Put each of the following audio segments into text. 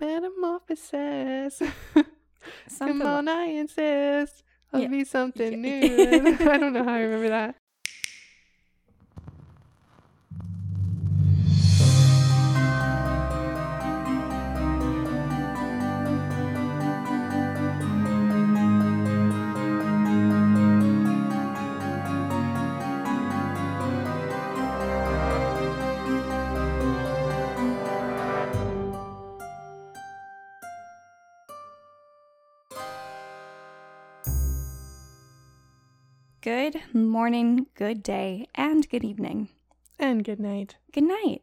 Metamorphosis. Come on, I insist. I'll Yeah. be something new. I don't know how I remember that. Good morning, good day, and good evening. And good night. Good night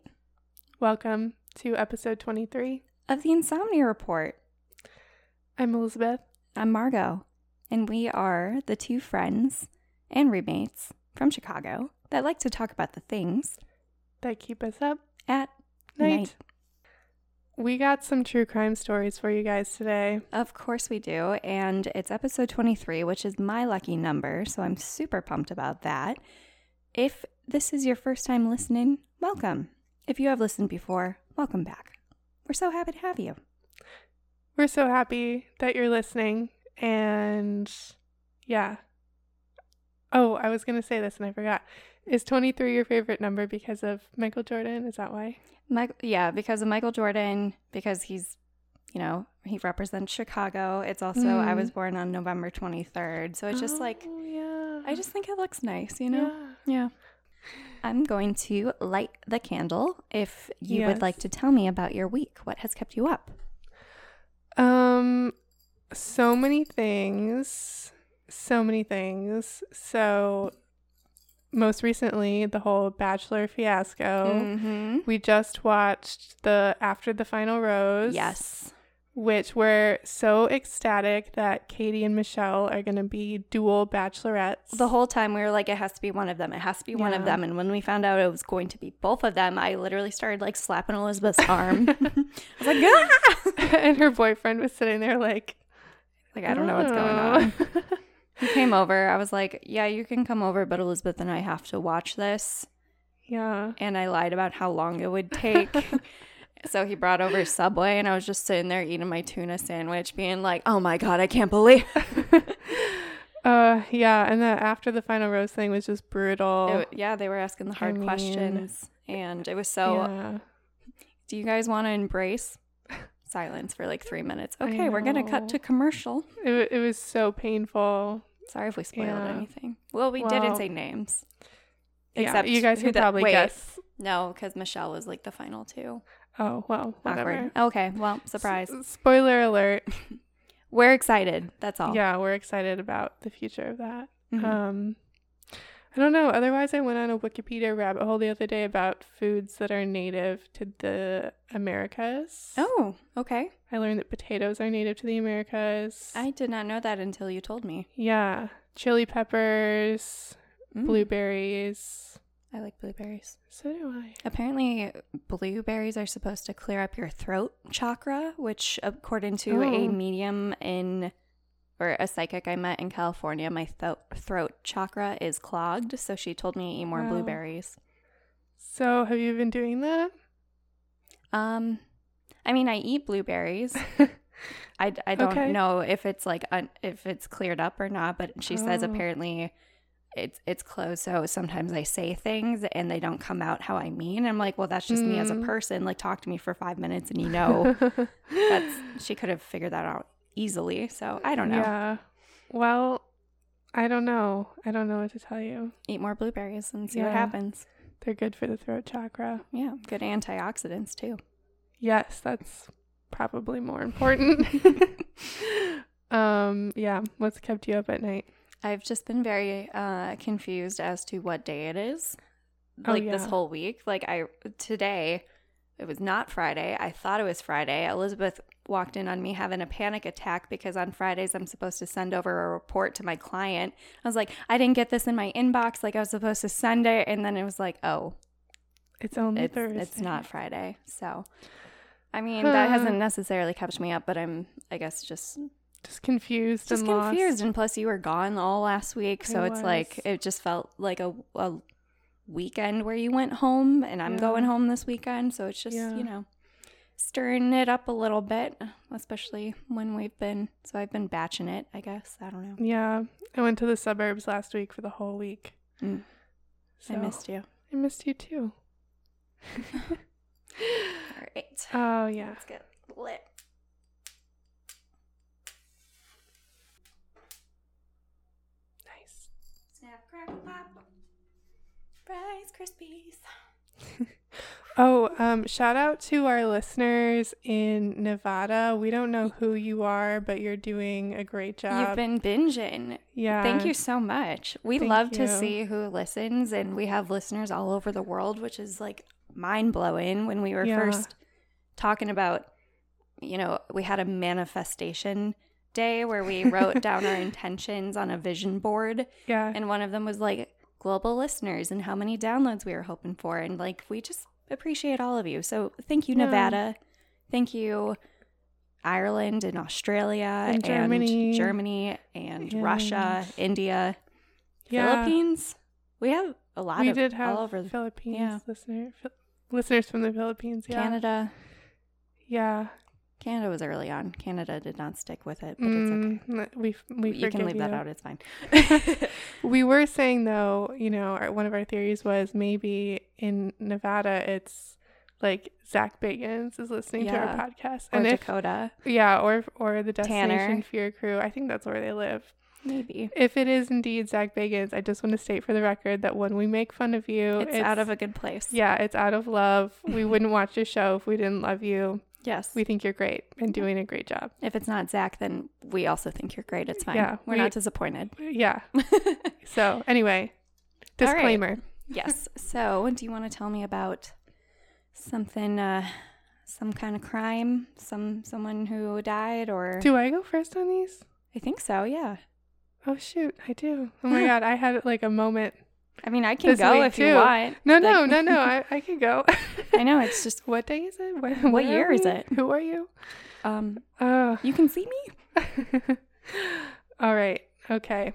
Welcome to episode 23. of the Insomnia Report. I'm Elizabeth. I'm Margot, and we are the two friends and roommates from Chicago that like to talk about the things That keep us up at night. night. We got some true crime stories for you guys today. Of course we do, and it's episode 23, which is my lucky number, so I'm super pumped about that. If this is your first time listening, welcome. If you have listened before, welcome back. We're so happy to have you. We're so happy that you're listening. And yeah. Oh, I was going to say this and I forgot. Is 23 your favorite number because of Michael Jordan? Is that why? Mike, yeah, because of Michael Jordan, because he's, you know, he represents Chicago. It's also I Mm. was born on November 23rd, so it's just like Oh, yeah. I just think it looks nice, you know. Yeah. Yeah. I'm going to light the candle if you would like to tell me about your week. What has kept you up? Um, so many things. So many things. So, most recently, the whole Bachelor fiasco. Mm-hmm. We just watched the After the Final Rose. Yes. Which we're so ecstatic that Katie and Michelle are going to be dual bachelorettes. The whole time we were like, it has to be one of them. It has to be one of them. And when we found out it was going to be both of them, I literally started like slapping Elizabeth's arm. I was like, ah! and her boyfriend was sitting there like, like I don't know what's going "Oh." on. He came over. I was like, yeah, you can come over, but Elizabeth and I have to watch this. yeah. And I lied about how long it would take. so he brought over Subway, and I was just sitting there eating my tuna sandwich, being like, oh my God, I can't believe Uh, yeah. And then After the Final Rose thing was just brutal. it. Yeah, they were asking the I hard mean- questions. And it was so, yeah. do you guys want to embrace silence for like three minutes? Okay, we're to cut to commercial. It, it was so painful. Sorry if we spoiled Yeah. anything. Well, we didn't Well, say names. yeah, Except you guys who the- probably wait. guess. No, because Michelle was like the final two. Oh, well, whatever. Awkward. Okay, well, surprise. S- spoiler alert. We're excited. That's all. Yeah, we're excited about the future of that. Mhm. Um, I don't know. Otherwise, I went on a Wikipedia rabbit hole the other day about foods that are native to the Americas. oh, okay. I learned that potatoes are native to the Americas. I did not know that until you told me. yeah, chili peppers, Mm. blueberries. I like blueberries. So do I. Apparently, blueberries are supposed to clear up your throat chakra, which, according to a Oh. medium in or a psychic I met in California, my th- throat chakra is clogged. So she told me to eat more Wow. blueberries. So, have you been doing that? Um, I mean, I eat blueberries. I, I don't Okay. know if it's like un- if it's cleared up or not, but she says Oh. apparently it's it's closed. So sometimes I say things and they don't come out how I mean. I'm like, well, that's just me as a Mm. person. Like, talk to me for five minutes and you know that's she could have figured that out easily. So I don't know. Yeah. Well, I don't know. I don't know what to tell you. Eat more blueberries and see what happens. They're good for the throat chakra. Yeah, good antioxidants too. Yes, that's probably more important. um, yeah, what's kept you up at night? I've just been very uh, confused as to what day it is. Oh, Like this whole week. Like I today, it was not Friday. I thought it was Friday. Elizabeth walked in on me having a panic attack because on Fridays I'm supposed to send over a report to my client. I was like, I didn't get this in my inbox. Like I was supposed to send it, and then it was like, oh, It's only it's Thursday. it's not Friday. So, I mean, that hasn't necessarily kept me up, but I'm I guess just Just confused just and lost. confused and plus you were gone all last week so I it's like it just felt like a, a weekend where you went home and i'm Yeah. going home this weekend so it's just Yeah. you know stirring it up a little bit, especially when we've been. So I've been batching it, I guess. I don't know. Yeah, I went to the suburbs last week for the whole week. Mm. So, I missed you. I missed you too. All right. Oh yeah. Let's get lit. Nice. Snap, crackle, pop. Rice Krispies. Oh, um, shout out to our listeners in Nevada. We don't know who you are, but you're doing a great job. You've been binging. yeah. Thank you so much. We Thank love to see who listens, and we have listeners all over the world, which is like mind blowing. When we were Yeah. first talking about, you know, we had a manifestation day where we wrote down our intentions on a vision board, Yeah. and one of them was like global listeners and how many downloads we were hoping for. And like, we just appreciate all of you. So thank you, Yeah. Nevada. Thank you. Ireland and Australia And and Germany. Germany and Russia, India, yeah. Philippines. We have a lot We of did have all over the- Philippines yeah. listener listeners from the Philippines. Yeah. Canada. Yeah. Canada was early on. Canada did not stick with it, but it's okay. Mm, we we you can leave that out. It's fine. We were saying though, you know, our, one of our theories was maybe in Nevada it's like Zach Bagans is listening to our podcast, or and if Dakota, yeah, or or the Destination Tanner. Fear crew. I think that's where they live. maybe. If it is indeed Zach Bagans, I just want to state for the record that when we make fun of you, It's, out of a good place. yeah, it's out of love. We wouldn't watch your show if we didn't love you. Yes. We think you're great and doing a great job. if it's not Zach, then we also think you're great. It's fine. Yeah, We're we- not disappointed. Yeah. So anyway, All right. disclaimer. yes. So, do you want to tell me about something, uh, some kind of crime, some someone who died, or Do I go first on these? I think so. Yeah. Oh shoot, I do. Oh my god, I had like a moment. I mean, I can go if you want. No, no, Like- no, no. I, I can go. I know it's just what day is it? Where, What year is it? Who are you? um. Oh. You can see me. All right. Okay.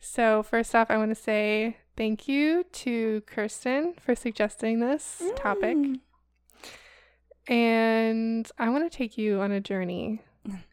So first off, I want to say thank you to Kirsten for suggesting this topic, Mm. and I want to take you on a journey.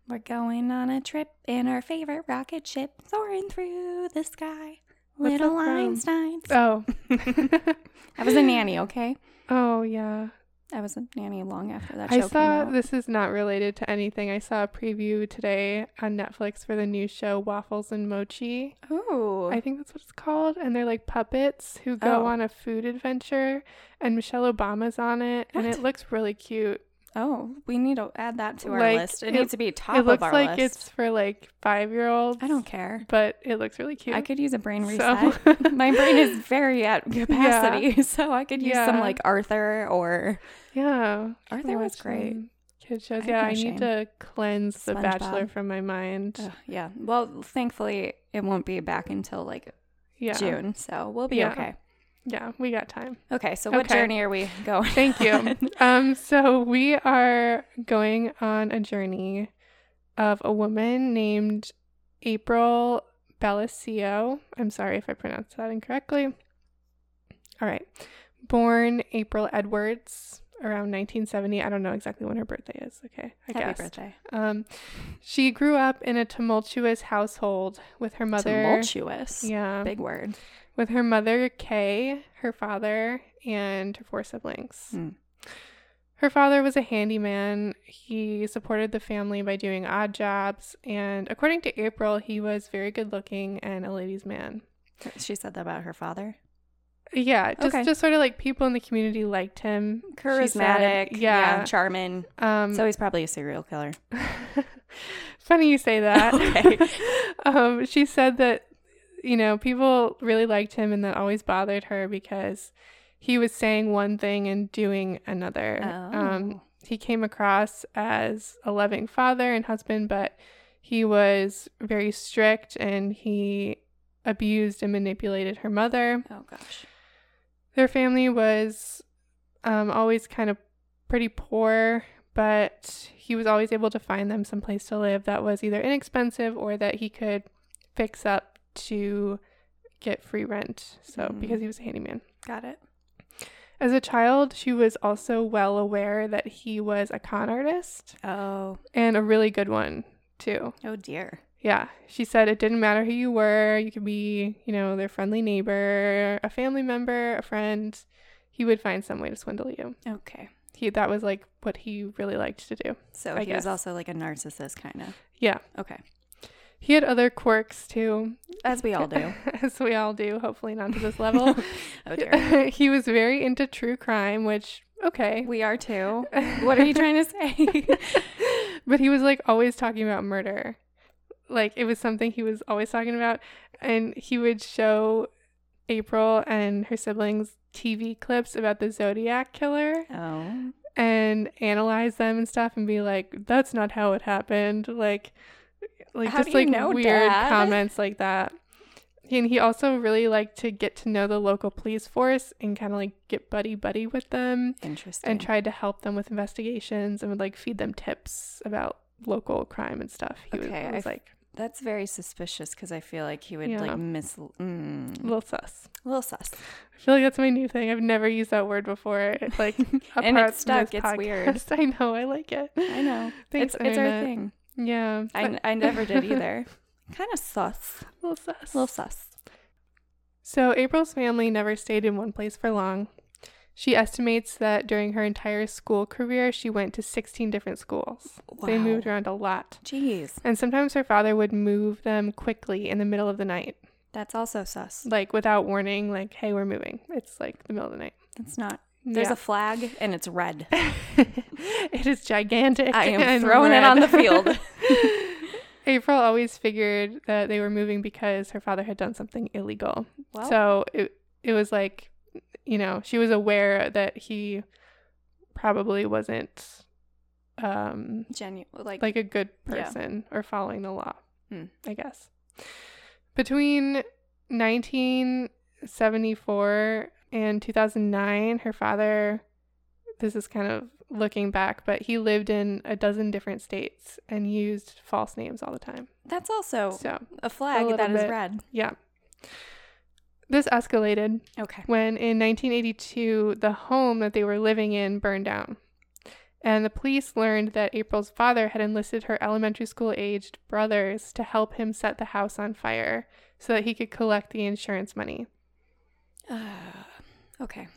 We're going on a trip in our favorite rocket ship, soaring through the sky. What's Little? Einsteins. Oh. I was a nanny, okay? oh yeah. I was a nanny long after that show I saw this is not related to anything. I saw a preview today on Netflix for the new show Waffles and Mochi. oh, I think that's what it's called. And they're like puppets who go Oh. on a food adventure and Michelle Obama's on it and it looks really cute. Oh, we need to add that to our Like, list. It, it- needs to be top it looks of our like list. it's like it's for like five year olds. I don't care. But it looks really cute. I could use a brain So- reset. My brain is very at capacity, so I could use some like Arthur or yeah. Arthur was great. Kid shows. I Yeah, I need to cleanse The Bachelor SpongeBob. from my mind. Ugh, yeah. Well, thankfully it won't be back until like yeah. June, so we'll be Yeah. okay. Yeah, we got time. Okay, so what Okay. journey are we going? Thank you. um, so we are going on a journey of a woman named April Balascio. I'm sorry if I pronounced that incorrectly. All right. Born April Edwards around 1970. I don't know exactly when her birthday is. Okay, I Happy guess. birthday. Um, she grew up in a tumultuous household with her mother. Tumultuous. Yeah, Big word. With her mother Kay, her father, and her four siblings. Hmm. Her father was a handyman. He supported the family by doing odd jobs, and according to April, he was very good looking and a ladies' man. She said that about her father. Yeah, just Okay. just sort of like people in the community liked him. she said. Charismatic. yeah. yeah. Charming. Um, So he's probably a serial killer. funny you say that. Okay. um, she said that you know people really liked him, and that always bothered her because he was saying one thing and doing another. Um, Oh. he came across as a loving father and husband, but he was very strict and he abused and manipulated her mother. Oh gosh. Their family was um, always kind of pretty poor, but he was always able to find them some place to live that was either inexpensive or that he could fix up to get free rent. So, Mm. because he was a handyman. Got it. As a child, she was also well aware that he was a con artist Oh. and a really good one, too. Oh dear. Yeah. She said it didn't matter who you were. You could be, you know, their friendly neighbor, a family member, a friend. He would find some way to swindle you. Okay. He that was like what he really liked to do. So I he was also like a narcissist kind of. Yeah. Okay. He had other quirks too, As we all do. as we all do, hopefully not to this level. oh dear. he was very into true crime, which okay. We are too. What are you trying to say? but he was like always talking about murder. Like it was something he was always talking about and he would show April and her siblings TV clips about the Zodiac killer oh. and analyze them and stuff and be like that's not how it happened like like How just like know, weird Dad? comments like that. And he also really liked to get to know the local police force and kind of like get buddy buddy with them Interesting. and tried to help them with investigations and would like feed them tips about local crime and stuff. He Okay, was, I was like That's very suspicious because I feel like he would Yeah. like miss. Mm, a little sus. little sus. I feel like that's my new thing. I've never used that word before. It's like And it's stuck. It's weird. I know. I like it. I know. Thanks, it's it's our thing. Yeah. I, I never did either. kind of sus. little sus. little sus. So April's family never stayed in one place for long. She estimates that during her entire school career, she went to 16 different schools. They moved around a lot. Jeez. And sometimes her father would move them quickly in the middle of the night, That's also sus. like without warning, like, hey, we're moving. It's like the middle of the night. It's not. There's Yeah. a flag and it's red. it is gigantic. I am throwing it on the field. April always figured that they were moving because her father had done something illegal. So it it was like, you know, she was aware that he probably wasn't um genu- like, like a good Yeah. person or following the law. Hmm. I guess. Between 1974 and 2009, her father this is kind of looking back, but he lived in a dozen different states and used false names all the time. that's also So, a flag little that is bit. red. yeah. This escalated Okay. when in 1982 the home that they were living in burned down. And the police learned that April's father had enlisted her elementary school aged brothers to help him set the house on fire so that he could collect the insurance money. Uh, okay.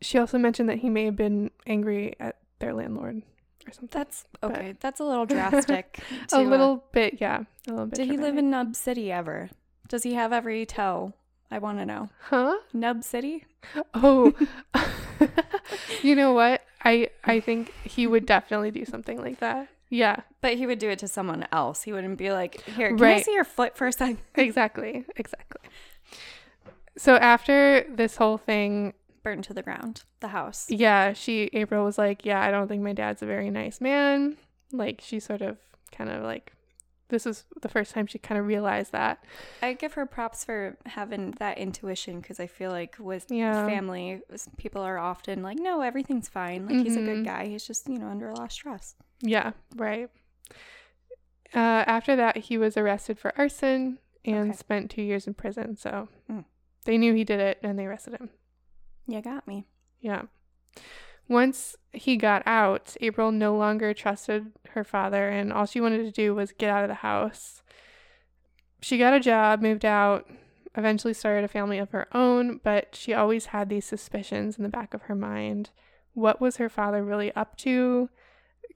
She also mentioned that he may have been angry at their landlord or something. That's okay. That's a little drastic. a uh, little bit, yeah. A little bit. did he live in Nub City ever? Does he have every toe? I want to know. Huh? Nub City? Oh. you know what? I I think he would definitely do something like that. Yeah. But he would do it to someone else. He wouldn't be like, "Here, can I see your foot for a second? Exactly. Exactly. So after this whole thing, Burn to the ground. The house. yeah, she April was like, "Yeah, I don't think my dad's a very nice man." Like she sort of kind of like this is the first time she kind of realized that. I give her props for having that intuition because I feel like with Yeah. family, people are often like, "No, everything's fine. Like he's a good Mhm. guy. He's just you know under a lot of stress." Yeah, right. Uh, after that, he was arrested for arson and Okay. spent two years in prison. So Mm. They knew he did it and they arrested him. You got me. Yeah. Once he got out, April no longer trusted her father, and all she wanted to do was get out of the house. She got a job, moved out, eventually started a family of her own, but she always had these suspicions in the back of her mind. What was her father really up to?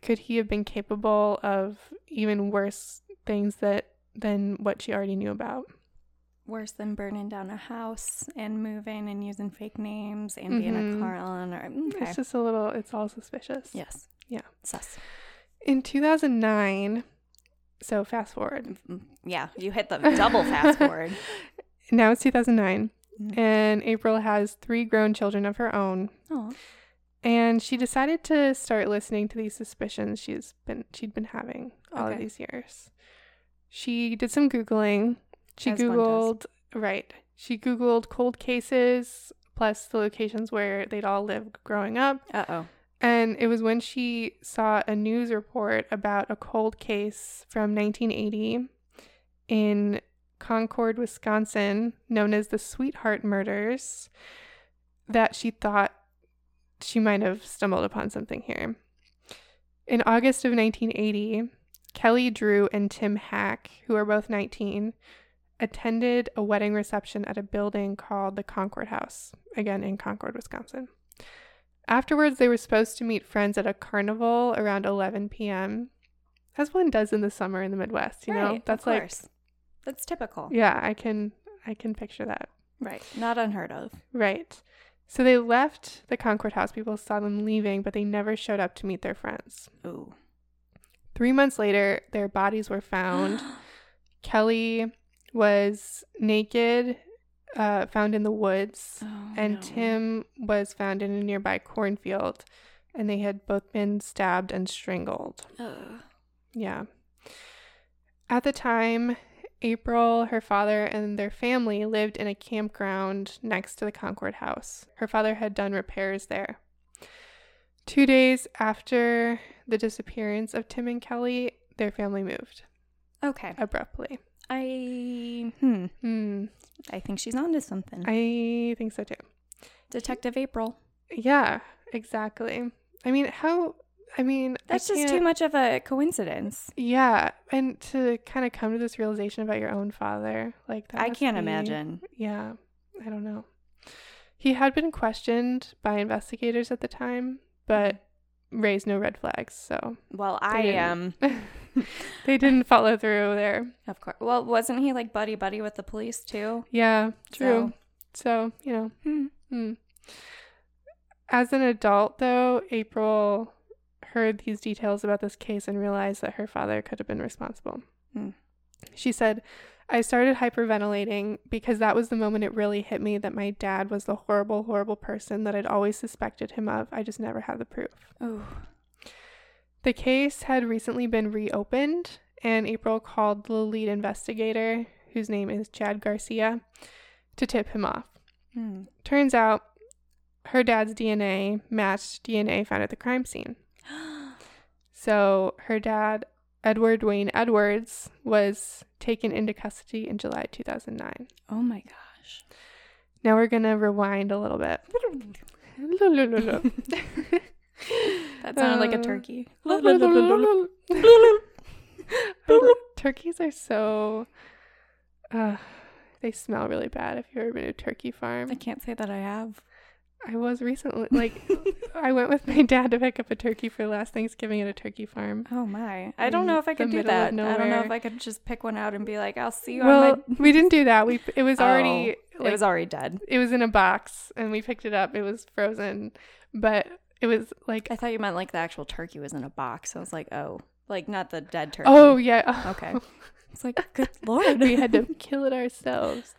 Could he have been capable of even worse things that than what she already knew about? Worse than burning down a house and moving and using fake names and being a Mhm. car owner. Okay. It's just a little it's all suspicious. yes. Yeah. Sus. In 2009, so fast forward. Mm, Yeah, you hit the double fast forward. Now it's 2009, Mhm. and April has three grown children of her own. Oh, And she decided to start listening to these suspicions she's been she'd been having all of these years. She did some googling. She As one does. googled right. She googled cold cases plus the locations where they'd all lived growing up. uh oh. And it was when she saw a news report about a cold case from 1980 in Concord, Wisconsin, known as the Sweetheart Murders. that she thought she might have stumbled upon something here. In August of 1980, Kelly Drew and Tim Hack, who are both 19, attended a wedding reception at a building called the Concord House, again in Concord, Wisconsin. Afterwards, they were supposed to meet friends at a carnival around 11 p.m., as one does in the summer in the Midwest, you know? That's of like. That's typical. yeah, I can I can picture that. Right. Not unheard of. Right. So they left the Concord House. People saw them leaving, but they never showed up to meet their friends. Ooh. Three months later, their bodies were found. Kelly was naked, uh, found in the woods, Oh, and no. Tim was found in a nearby cornfield, and they had both been stabbed and strangled. Ugh. Yeah. At the time, April, her father, and their family lived in a campground next to the Concord house. Her father had done repairs there. Two days after the disappearance of Tim and Kelly, their family moved Okay. abruptly. I hmm. Hmm. I think she's onto something. I think so too. Detective April. Yeah, exactly. I mean, how? I mean, I That's just too much of a coincidence. Yeah, and to kind of come to this realization about your own father, like that. I can't be- imagine. Yeah, I don't know. He had been questioned by investigators at the time, but raised no red flags, so Well, I am. they didn't follow through there. Of course. Well, wasn't he like buddy buddy with the police too? Yeah, true. So, you know, So, hmm. hmm. as an adult, though, April heard these details about this case and realized that her father could have been responsible. Hmm. She said, I started hyperventilating because that was the moment it really hit me that my dad was the horrible, horrible person that I'd always suspected him of. I just never had the proof. Ooh. The case had recently been reopened, and April called the lead investigator, whose name is Chad Garcia, to tip him off. Hmm. Turns out her dad's DNA matched DNA found at the crime scene. So her dad, Edward Wayne Edwards, was taken into custody in July 2009. oh my gosh. Now we're going to rewind a little bit. That sounded like a Uh, turkey. Turkeys are so. Uh, they smell really bad if you've ever been to a turkey farm. I can't say that I have. I was recently, like, I went with my dad to pick up a turkey for last Thanksgiving at a turkey farm. Oh my. I don't know if I could do that. I don't know if I could just pick one out and be like, I'll see you Well, on my we didn't do that. We it was already Oh, like, it was already dead. it was in a box and we picked it up. It was frozen, but it was like I thought you meant like the actual turkey was in a box. I was like, oh, like not the dead turkey. oh yeah. Okay. It's like, good lord. we had to kill it ourselves.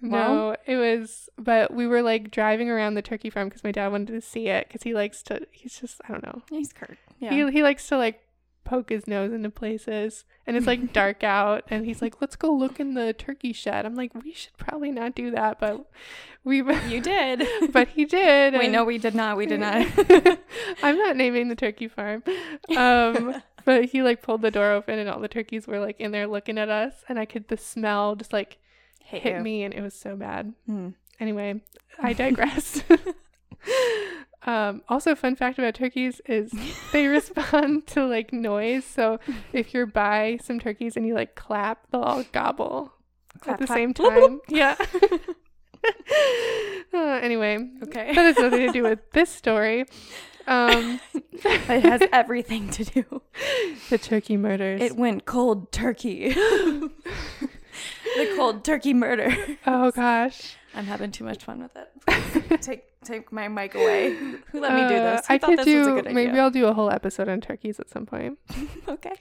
No, it was, but we were like driving around the turkey farm because my dad wanted to see it because he likes to. He's just I don't know. He's Kurt. Yeah. He he likes to like poke his nose into places, and it's like dark out, and he's like, "Let's go look in the turkey shed." I'm like, "We should probably not do that," but we. you did. but he did. Wait, and- no, we did not. We did not. I'm not naming the turkey farm. Um, but he like pulled the door open and all the turkeys were like in there looking at us and I could the smell just like Hate hit you. me and it was so bad. Hmm. Anyway, I digress. Um, also fun fact about turkeys is they respond to like noise. So if you're by some turkeys and you like clap, they'll all gobble Clap, at the clap. same Bloop, bloop. time. Yeah. Uh, anyway, Okay. that has nothing to do with this story. Um, it has everything to do. the turkey murders. It went cold turkey. the cold turkey murder. oh gosh. I'm having too much fun with it. take take my mic away. Who let me do Uh, this? Who I could this do. was a good maybe? I'll do a whole episode on turkeys at some point. okay.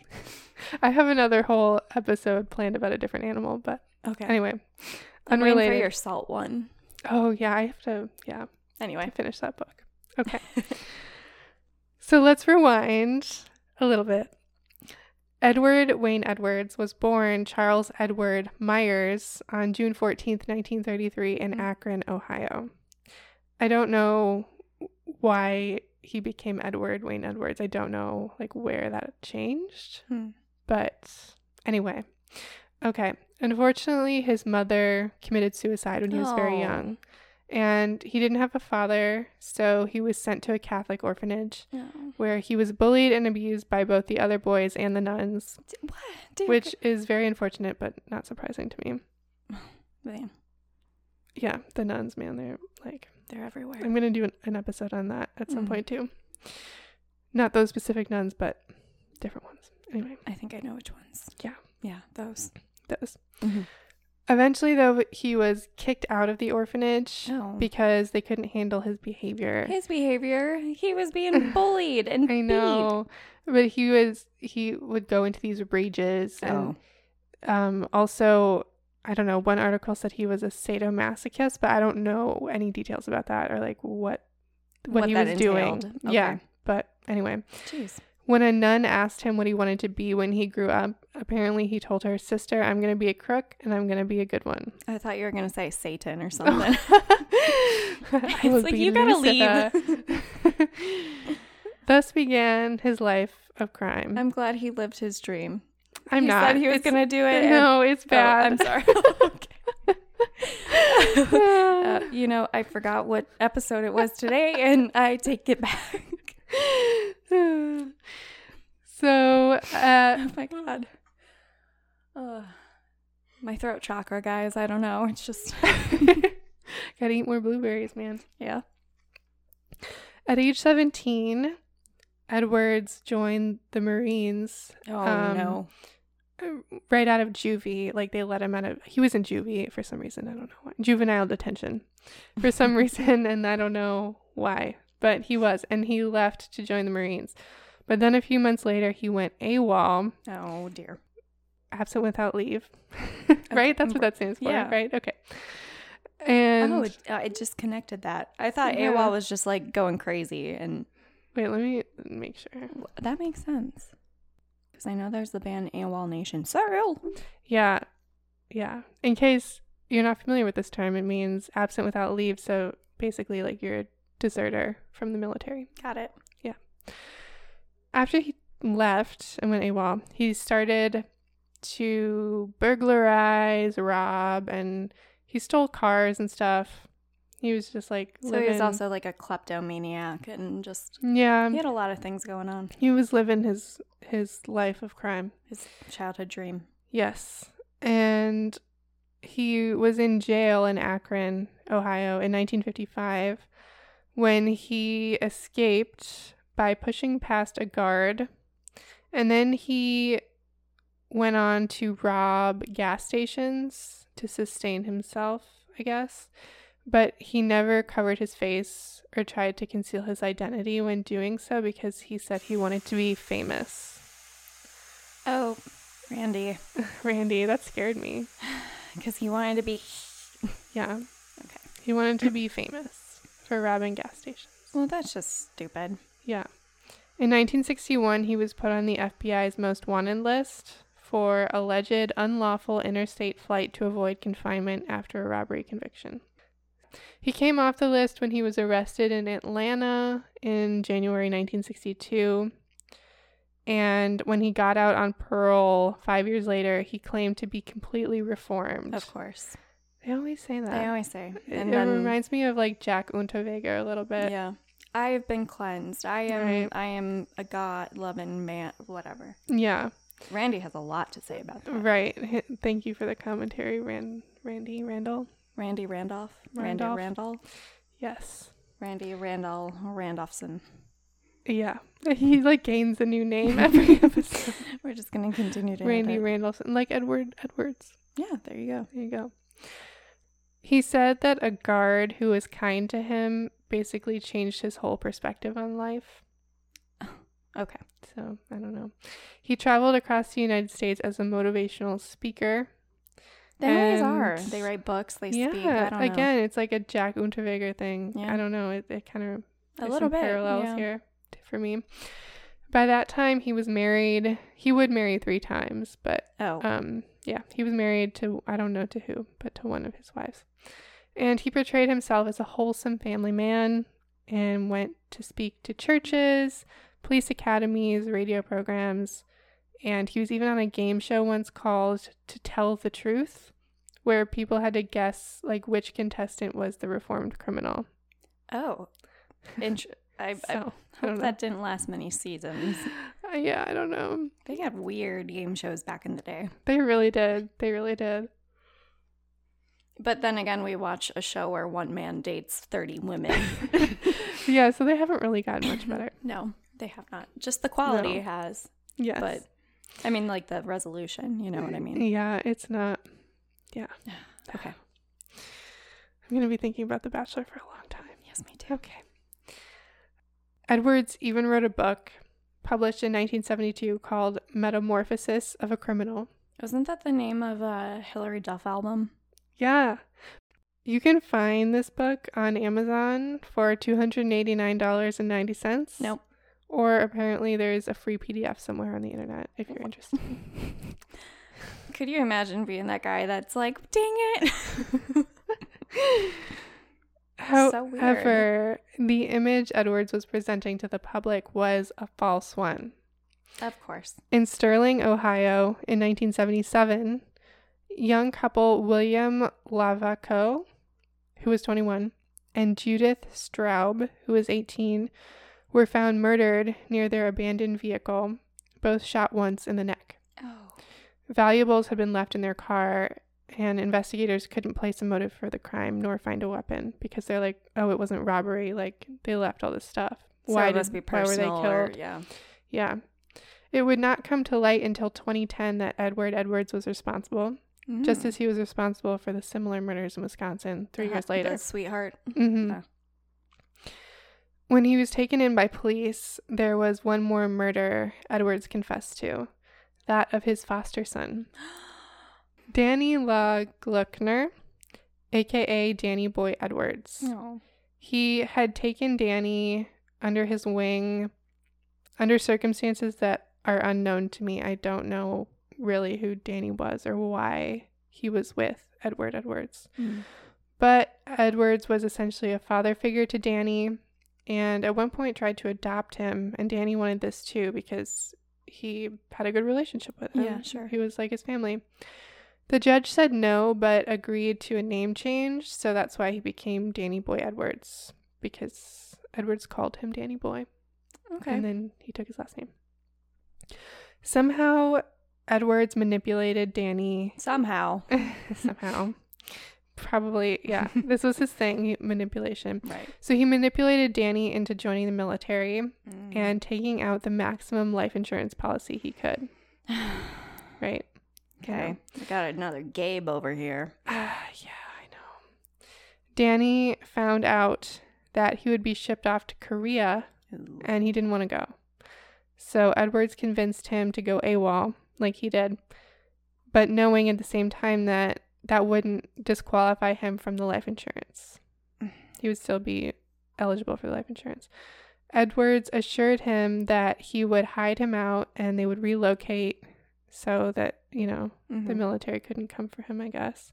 I have another whole episode planned about a different animal, but Okay. anyway, I'm unrelated. for your salt one. Oh yeah, I have to. Yeah, Anyway. finish that book. Okay. so let's rewind a little bit. Edward Wayne Edwards was born Charles Edward Myers on June 14th, 1933, in. Akron, Ohio. I don't know why he became Edward Wayne Edwards. I don't know like where that changed. Hmm. But anyway, okay. Unfortunately, his mother committed suicide when he was very Oh. young. And he didn't have a father, so he was sent to a Catholic orphanage No. where he was bullied and abused by both the other boys and the nuns, D- What? Dude, which is very unfortunate but not surprising to me. man, Yeah, the nuns, man, they're like they're everywhere. I'm gonna do an, an episode on that at some Mhm. point too. Not those specific nuns, but different ones. Anyway, I think I know which ones. Yeah. Yeah, those. those. Mhm. Eventually, though, he was kicked out of the orphanage Oh. because they couldn't handle his behavior. His behavior, he was being bullied and I know, but he was he would go into these rages beat. and Oh. um also I don't know. One article said he was a sadomasochist, but I don't know any details about that or like what what, What he was doing. entailed. Yeah, but anyway, Jeez. When a nun asked him what he wanted to be when he grew up, apparently he told her sister, "I'm going to be a crook and I'm going to be a good one." I thought you were gonna say Satan or something. I will like, "You gotta Lucifer." Thus began his life of crime. I'm glad he lived his dream. I'm he not. said he was gonna do it. and- No, it's Oh, bad. I'm sorry. uh, you know, I forgot what episode it was today, and I take it back. So, uh, oh my god. Ugh. my throat chakra, guys. I don't know. It's just gotta eat more blueberries, man. yeah. At age 17, Edwards joined the Marines Oh Um, no. right out of juvie. Like they let him out of, he was in juvie for some reason. I don't know why. Juvenile detention for some reason. And I don't know why, but he was. And he left to join the Marines. But then a few months later, he went AWOL, Oh dear. absent without leave. right? That's what that stands for, Yeah. right? Okay. And oh, it, uh, it just connected that. I thought Yeah. AWOL was just like going crazy, and wait, let me make sure. that makes sense. Because I know there's the band AWOL Nation. Sorrel. Yeah. Yeah. In case you're not familiar with this term, it means absent without leave. So basically, like you're deserter from the military. Got it. Yeah. After he left and went AWOL, he started to burglarize, rob, and he stole cars and stuff. He was just like So living. he was also like a kleptomaniac and just yeah. he had a lot of things going on. He was living his his life of crime. His childhood dream. Yes. And he was in jail in Akron, Ohio in 1955 when he escaped by pushing past a guard. And then he went on to rob gas stations to sustain himself, I guess. But he never covered his face or tried to conceal his identity when doing so because he said he wanted to be famous. Oh, Randy. Randy, that scared me. Because he wanted to be. Yeah. Okay. He wanted to be famous for robbing gas stations. Well, that's just stupid. Yeah. In 1961, he was put on the FBI's most wanted list for alleged unlawful interstate flight to avoid confinement after a robbery conviction. He came off the list when he was arrested in Atlanta in January 1962. And when he got out on parole five years later, he claimed to be completely reformed. Of course. They always say that. They always say. It, And it then, reminds me of like Jack Unterweger a little bit. yeah. I have been cleansed. I am. Right. I am a God loving man. Whatever. Yeah. Randy has a lot to say about that. Right. Thank you for the commentary, Ran- Randy Randall. Randy Randolph. Randy Randolph. Randall. Yes. Randy Randall Randolphson. Yeah. He like gains a new name every episode. We're just gonna continue to Randy edit. Randolph, like Edward Edwards. Yeah, there you go. There you go. He said that a guard who was kind to him basically changed his whole perspective on life. Okay. So I don't know. He traveled across the United States as a motivational speaker. They always are. They write books. They yeah, speak. I don't know. again, it's like a Jack Unterweger thing. Yeah. I don't know. It, it kind of a little bit. parallels yeah. here for me. By that time, he was married. He would marry three times, but Oh, um, yeah, he was married to I don't know to who, but to one of his wives. And he portrayed himself as a wholesome family man and went to speak to churches, police academies, radio programs, and he was even on a game show once called To Tell the Truth, where people had to guess like which contestant was the reformed criminal. Oh, int- I, I So, I hope don't that didn't last many seasons. Uh, yeah, I don't know. They had weird game shows back in the day. They really did. They really did. But then again, we watch a show where one man dates 30 women. yeah, so they haven't really gotten much better. no, they have not. Just the quality No. has. Yes. But I mean, like the resolution, you know what I mean? Yeah, it's not. Yeah. okay. I'm going to be thinking about The Bachelor for a long time. Yes, me too. Okay. Edwards even wrote a book published in 1972 called Metamorphosis of a Criminal. Wasn't that the name of a Hilary Duff album? Yeah. You can find this book on Amazon for $289.90. Nope. Or apparently there's a free PDF somewhere on the internet if you're interested. Could you imagine being that guy that's like, dang it? So. However, the image Edwards was presenting to the public was a false one. of course. In Sterling, Ohio, in 1977, young couple William Lavaco, who was 21, and Judith Straub, who was 18, were found murdered near their abandoned vehicle, both shot once in the neck. Oh. Valuables had been left in their car, and investigators couldn't place a motive for the crime nor find a weapon because they're like, oh, it wasn't robbery. Like, they left all this stuff. So Why it must did- be why were they personal or- killed? yeah. Yeah. It would not come to light until 2010 that Edward Edwards was responsible, just Mm. as he was responsible for the similar murders in Wisconsin three years later. the sweetheart. hmm Oh. When he was taken in by police, there was one more murder Edwards confessed to that of his foster son. Danny La Gloeckner, aka Danny Boy Edwards. No. He had taken Danny under his wing under circumstances that are unknown to me. I don't know really who Danny was or why he was with Edward Edwards. Mm. But Edwards was essentially a father figure to Danny and at one point tried to adopt him and Danny wanted this too because he had a good relationship with him. Yeah, sure. He was like his family. The judge said no, but agreed to a name change, so that's why he became Danny Boy Edwards because Edwards called him Danny Boy, Okay. and then he took his last name. Somehow, Edwards manipulated Danny Somehow. somehow. Probably, yeah. this was his thing manipulation. Right. So he manipulated Danny into joining the military Mm. and taking out the maximum life insurance policy he could. Right? Okay. We got another Gabe over here. Ah, yeah, I know. Danny found out that he would be shipped off to Korea Ooh. and he didn't want to go. So Edwards convinced him to go AWOL, like he did, but knowing at the same time that that wouldn't disqualify him from the life insurance. He would still be eligible for the life insurance. Edwards assured him that he would hide him out and they would relocate so that, you know, the Mhm. military couldn't come for him, I guess.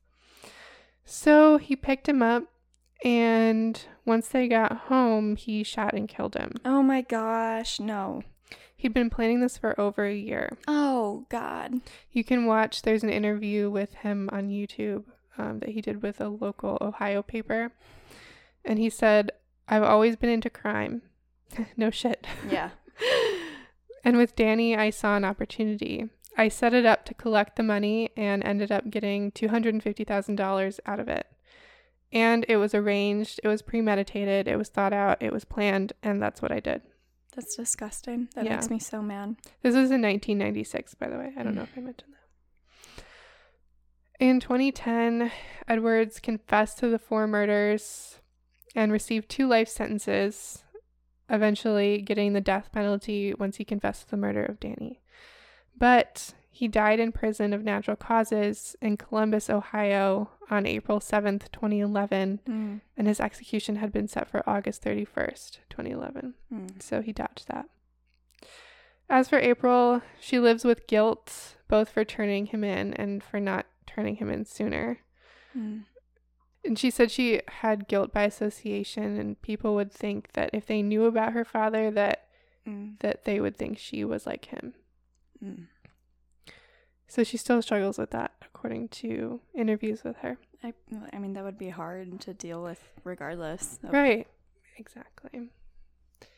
So he picked him up, and once they got home, he shot and killed him. Oh my gosh, no. He'd been planning this for over a year. Oh God. You can watch, there's an interview with him on YouTube um, that he did with a local Ohio paper. And he said, I've always been into crime. no shit. Yeah. and with Danny, I saw an opportunity. I set it up to collect the money and ended up getting $250,000 out of it. And it was arranged, it was premeditated, it was thought out, it was planned, and that's what I did. That's disgusting. That Yeah. makes me so mad. This was in 1996, by the way. I don't know if I mentioned that. In 2010, Edwards confessed to the four murders and received two life sentences, eventually getting the death penalty once he confessed to the murder of Danny. But he died in prison of natural causes in Columbus, Ohio on April 7th, 2011, Mm. and his execution had been set for August 31st, 2011 Mm. so he dodged that. As for April, she lives with guilt both for turning him in and for not turning him in sooner. Mm. And she said she had guilt by association and people would think that if they knew about her father that Mm. that they would think she was like him. So she still struggles with that, according to interviews with her. I, I mean, that would be hard to deal with regardless. of- Right. Exactly.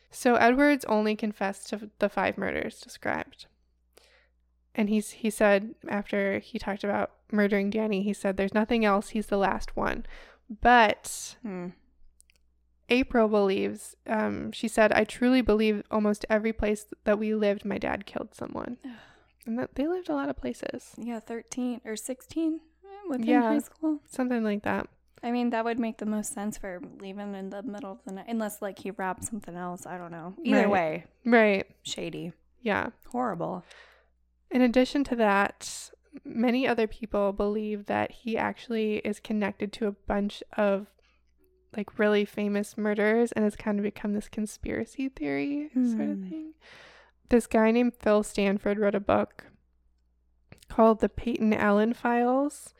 So Edwards only confessed to the five murders described. And he's he said after he talked about murdering Danny, he said there's nothing else, he's the last one. But Hmm. April believes, um, she said, I truly believe almost every place that we lived, my dad killed someone. And that they lived a lot of places. Yeah, 13 or 16 eh, within Yeah. high school. Something like that. I mean, that would make the most sense for leaving in the middle of the night, unless like he robbed something else. I don't know. Either Right. way, Right. shady, Yeah. horrible. In addition to that, many other people believe that he actually is connected to a bunch of like really famous murders and has kind of become this conspiracy theory sort of Hmm. thing. This guy named Phil Stanford wrote a book called The Peyton Allen Files.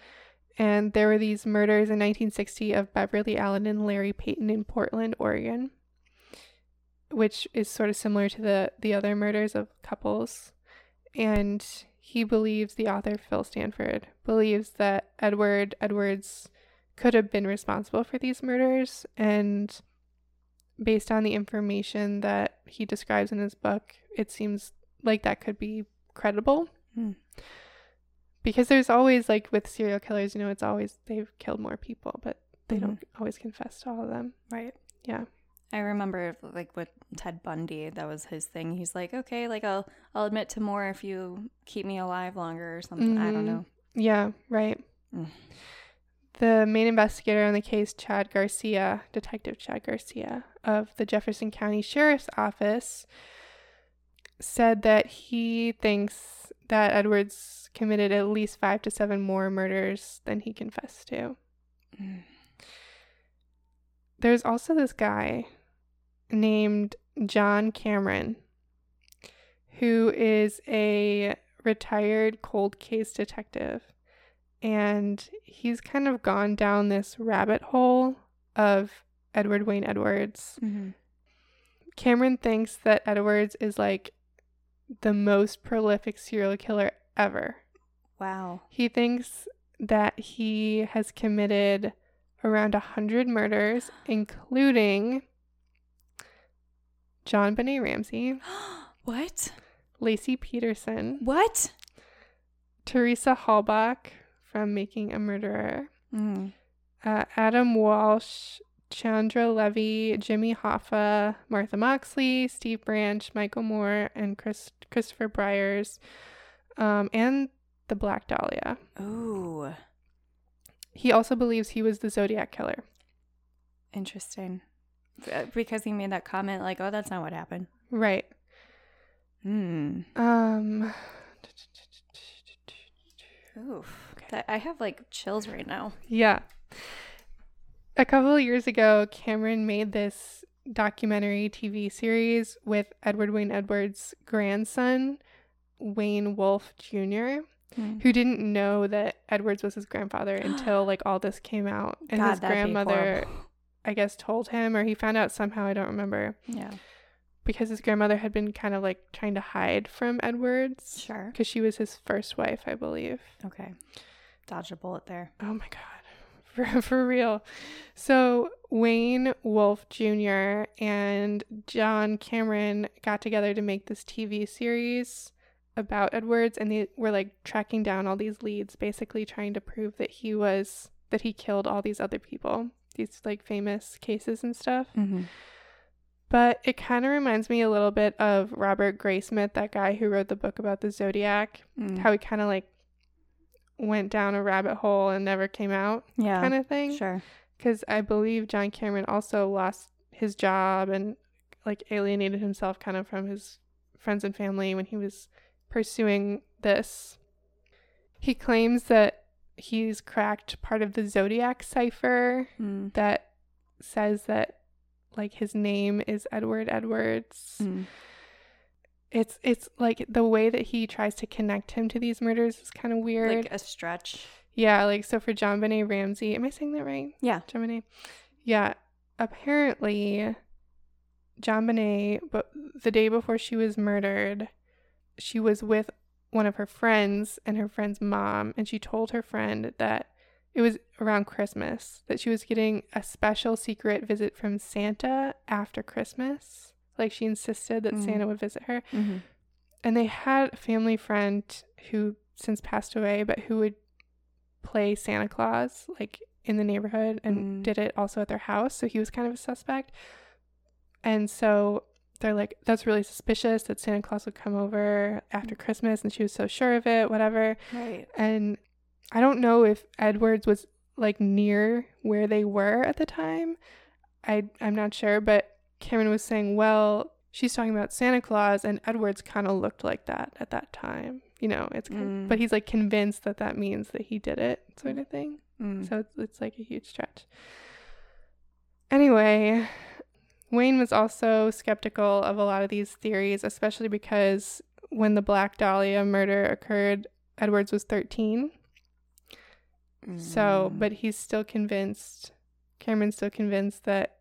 And there were these murders in 1960 of Beverly Allen and Larry Peyton in Portland, Oregon, which is sort of similar to the, the other murders of couples and he believes the author Phil Stanford believes that Edward Edwards could have been responsible for these murders and based on the information that he describes in his book it seems like that could be credible Hmm. because there's always like with serial killers you know it's always they've killed more people but they Mhm. don't always confess to all of them Right. yeah I remember like with Ted Bundy, that was his thing. He's like, okay, like I'll I'll admit to more if you keep me alive longer or something. I don't Mhm. know. Yeah, right. Mm. The main investigator on the case, Chad Garcia, Detective Chad Garcia of the Jefferson County Sheriff's Office, said that he thinks that Edwards committed at least five to seven more murders than he confessed to. Mm. There's also this guy named John Cameron who is a retired cold case detective. And he's kind of gone down this rabbit hole of Edward Wayne Edwards. Mm-hmm. Cameron thinks that Edwards is like the most prolific serial killer ever. Wow. He thinks that he has committed around a hundred murders, including JonBenét Ramsey, what? Laci Peterson, What? Teresa Halbach from Making a Murderer, Mm. uh, Adam Walsh, Chandra Levy, Jimmy Hoffa, Martha Moxley, Steve Branch, Michael Moore, and Chris Christopher Byers, um, and the Black Dahlia. Ooh, He also believes he was the Zodiac killer. interesting. Uh, Because he made that comment, like, "Oh, that's not what happened." Right. Hmm. Um. Oof. That, I have like chills right now. Yeah. A couple of years ago, Cameron made this documentary TV series with Edward Wayne Edwards' grandson, Wayne Wolf Jr., Hmm. who didn't know that Edwards was his grandfather until like all this came out. And God, his grandmother. I guess, told him, or he found out somehow, I don't remember, Yeah. because his grandmother had been kind of like trying to hide from Edwards. Sure. Because she was his first wife, I believe. Okay. Dodge a bullet there. Oh my god. For, for real. So Wayne Wolf Jr. and John Cameron got together to make this TV series about Edwards and they were like tracking down all these leads, basically trying to prove that he was that he killed all these other people, these like famous cases and stuff. Mm-hmm. But it kind of reminds me a little bit of Robert Graysmith, that guy who wrote the book about the Zodiac, Mm. how he kind of like went down a rabbit hole and never came out yeah. kind of thing. Sure. Because I believe John Cameron also lost his job and like alienated himself kind of from his friends and family when he was pursuing this. He claims that he's cracked part of the Zodiac cipher Mm. that says that like his name is Edward Edwards. Mm. It's it's like the way that he tries to connect him to these murders is kind of weird. Like a stretch. Yeah, like so for JonBenét Ramsey, am I saying that right? Yeah. JonBenét. Yeah, apparently, JonBenét, but the day before she was murdered, she was with one of her friends and her friend's mom, and she told her friend that it was around Christmas that she was getting a special secret visit from Santa after Christmas. Like she insisted that Mm. Santa would visit her. Mm-hmm. And they had a family friend who since passed away, but who would play Santa Claus like in the neighborhood and Mm. did it also at their house. So he was kind of a suspect. And so they're like, that's really suspicious that Santa Claus would come over after Christmas. And she was so sure of it, whatever. Right. And I don't know if Edwards was like near where they were at the time. I I'm not sure, but Cameron was saying, well, she's talking about Santa Claus, and Edwards kind of looked like that at that time. You know, it's kind Mm. but he's like convinced that that means that he did it, sort of thing. Mm. So it's, it's like a huge stretch. Anyway, Wayne was also skeptical of a lot of these theories, especially because when the Black Dahlia murder occurred, Edwards was 13. So, Mm. but he's still convinced, Cameron's still convinced that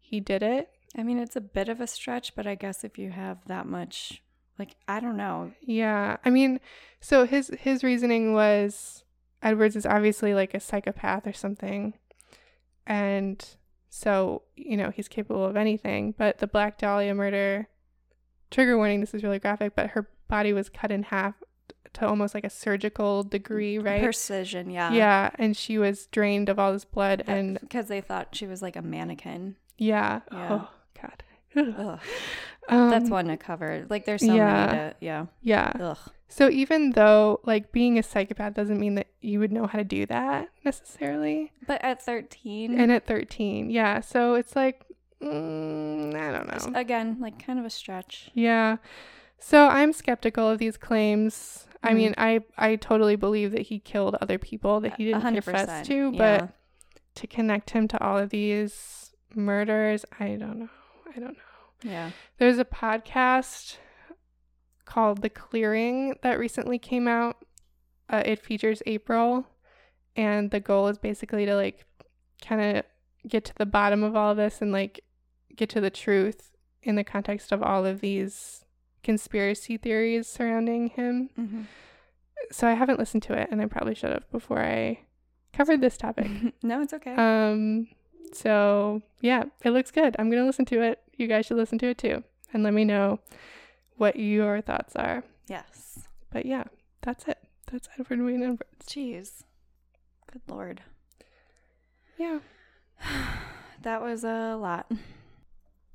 he did it. I mean, it's a bit of a stretch, but I guess if you have that much, like, I don't know. Yeah. I mean, so his his reasoning was Edwards is obviously like a psychopath or something. And so, you know, he's capable of anything, but the Black Dahlia murder trigger warning, this is really graphic, but her body was cut in half to almost like a surgical degree, right? Precision, yeah. yeah, and she was drained of all this blood and because they thought she was like a mannequin. yeah. Yeah. Oh god. Ugh. Um, That's one to cover. Like, there's so yeah. many to, yeah. Yeah. Ugh. So even though like being a psychopath doesn't mean that you would know how to do that necessarily. But at 13, And at 13, yeah. So it's like mm, I don't just, know. again, like, kind of a stretch. Yeah. So I'm skeptical of these claims. I Mhm. mean, I I totally believe that he killed other people that he didn't hundred confess percent, to, yeah. but to connect him to all of these murders, I don't know. I don't know. Yeah. There's a podcast called The Clearing that recently came out. Uh, it features April, and the goal is basically to like kind of get to the bottom of all of this and like get to the truth in the context of all of these conspiracy theories surrounding him. Mm-hmm. So I haven't listened to it, and I probably should have before I covered this topic. no, it's okay. Um, so yeah, it looks good. I'm gonna listen to it. You guys should listen to it too, and let me know what your thoughts are. yes. But yeah, that's it. That's Edward Wayne Edwards. Jeez. Good lord. Yeah. That was a lot.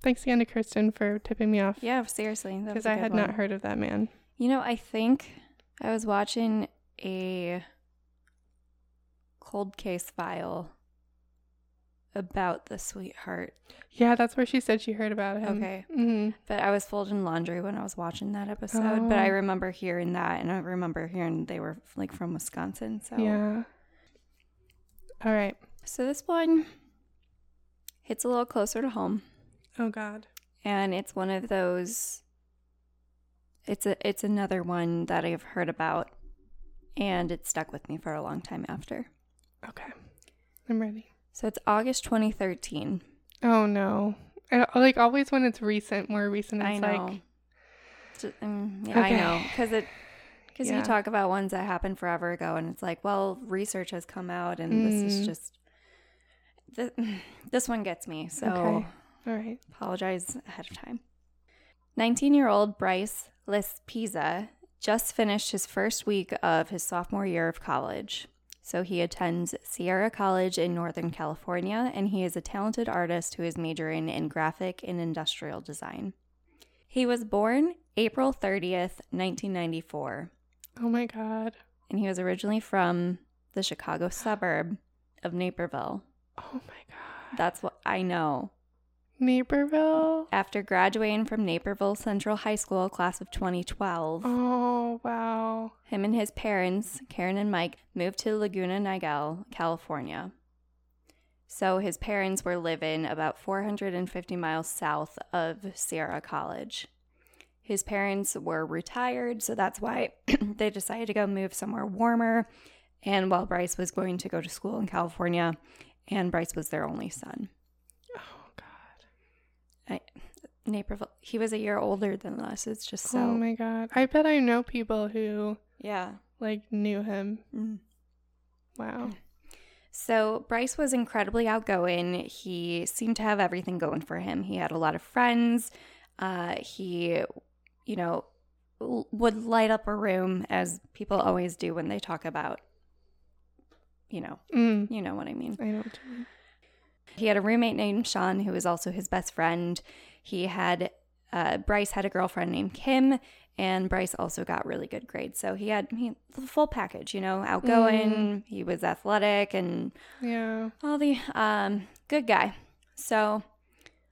Thanks again to Kirsten for tipping me off Yeah, seriously. Because I had one. not heard of that man. You know, I think I was watching a cold case file about the sweetheart, Yeah, that's where she said she heard about him. Okay. hmm but I was folding laundry when I was watching that episode. But I Oh. remember hearing that, and I remember hearing they were like from Wisconsin. So Yeah. All right. so this one hits a little closer to home, Oh God. and it's one of those. It's a it's another one that I've heard about, and it stuck with me for a long time after. Okay. I'm ready. So it's August 2013. Oh no. I, like always when it's recent, more recent, I it's know. like mm, yeah, I know because it because Yeah. you talk about ones that happened forever ago, and it's like, well, research has come out, and this is Mm. just th- this one gets me. So Okay. all right. apologize ahead of time. 19 year old Bryce Laspisa just finished his first week of his sophomore year of college. So he attends Sierra College in Northern California, and he is a talented artist who is majoring in graphic and industrial design. He was born April 30th, 1994, Oh my God. and he was originally from the Chicago suburb of Naperville. Oh my God. That's what I know. Naperville. After graduating from Naperville Central High School, class of 2012, Oh wow. him and his parents, Karen and Mike, moved to Laguna Niguel, California. So his parents were living about 450 miles south of Sierra College. His parents were retired, so that's why they decided to go move somewhere warmer. And while Bryce was going to go to school in California, and Bryce was their only son. Oh God. Naperville. He was a year older than us. It's just so. oh my god. I bet I know people who yeah. like knew him. Mm. Wow. So Bryce was incredibly outgoing. He seemed to have everything going for him. He had a lot of friends. Uh, he, you know, would light up a room as people always do when they talk about, you know, Mm. you know what I mean. I know what you mean. He had a roommate named Sean who was also his best friend. He had uh, Bryce had a girlfriend named Kim, and Bryce also got really good grades. So he had he, the full package, you know, outgoing. He was athletic and Yeah. all the um, good guy. So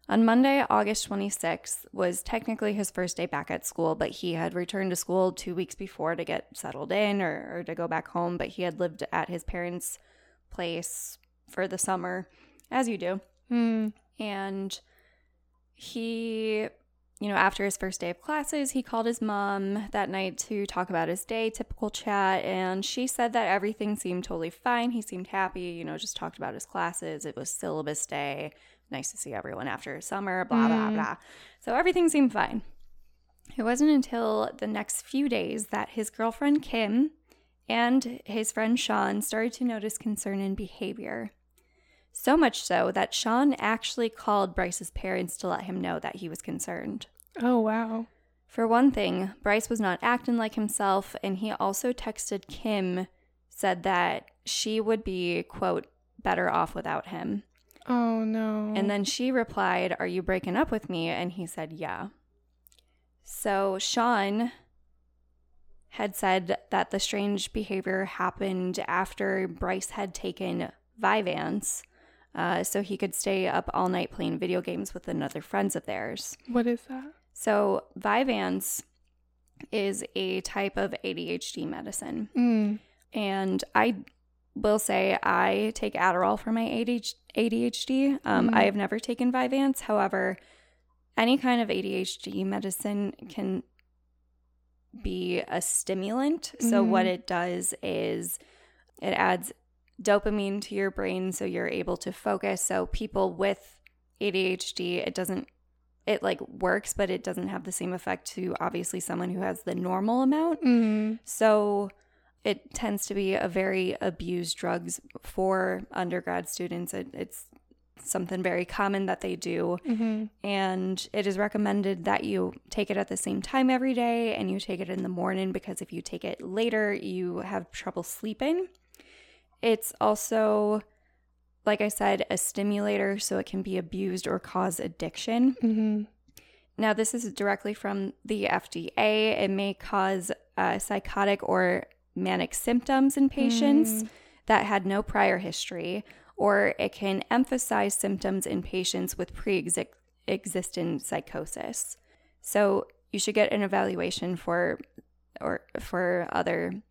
on Monday, August 26th, was technically his first day back at school, but he had returned to school two weeks before to get settled in or, or to go back home. But he had lived at his parents' place for the summer, as you do. Mm. And he, you know, after his first day of classes, he called his mom that night to talk about his day, typical chat. And she said that everything seemed totally fine. He seemed happy, you know, just talked about his classes. It was syllabus day. Nice to see everyone after summer, blah, blah, Mm. blah. So everything seemed fine. It wasn't until the next few days that his girlfriend Kim and his friend Sean started to notice concern in behavior. So much so that Sean actually called Bryce's parents to let him know that he was concerned. Oh wow. For one thing, Bryce was not acting like himself, and he also texted Kim, said that she would be, quote, better off without him. Oh no. And then she replied, Are you breaking up with me? And he said, Yeah. So Sean had said that the strange behavior happened after Bryce had taken Vyvanse uh, so he could stay up all night playing video games with another friends of theirs. what is that? So Vyvanse is a type of ADHD medicine. Mm. And I will say I take Adderall for my ADHD. Um, Mhm. I have never taken Vyvanse. However, any kind of ADHD medicine can be a stimulant. So, what Mhm. it does is it adds dopamine to your brain so you're able to focus. So, people with ADHD, it doesn't, it like works, but it doesn't have the same effect to obviously someone who has the normal amount. Mm. So it tends to be a very abused drugs for undergrad students. It, it's something very common that they do. hmm And it is recommended that you take it at the same time every day and you take it in the morning because if you take it later, you have trouble sleeping. It's also, like I said, a stimulator, so it can be abused or cause addiction. hmm Now, this is directly from the FDA. It may cause uh, psychotic or manic symptoms in patients Mm. that had no prior history, or it can emphasize symptoms in patients with pre existing psychosis. So, you should get an evaluation for or for other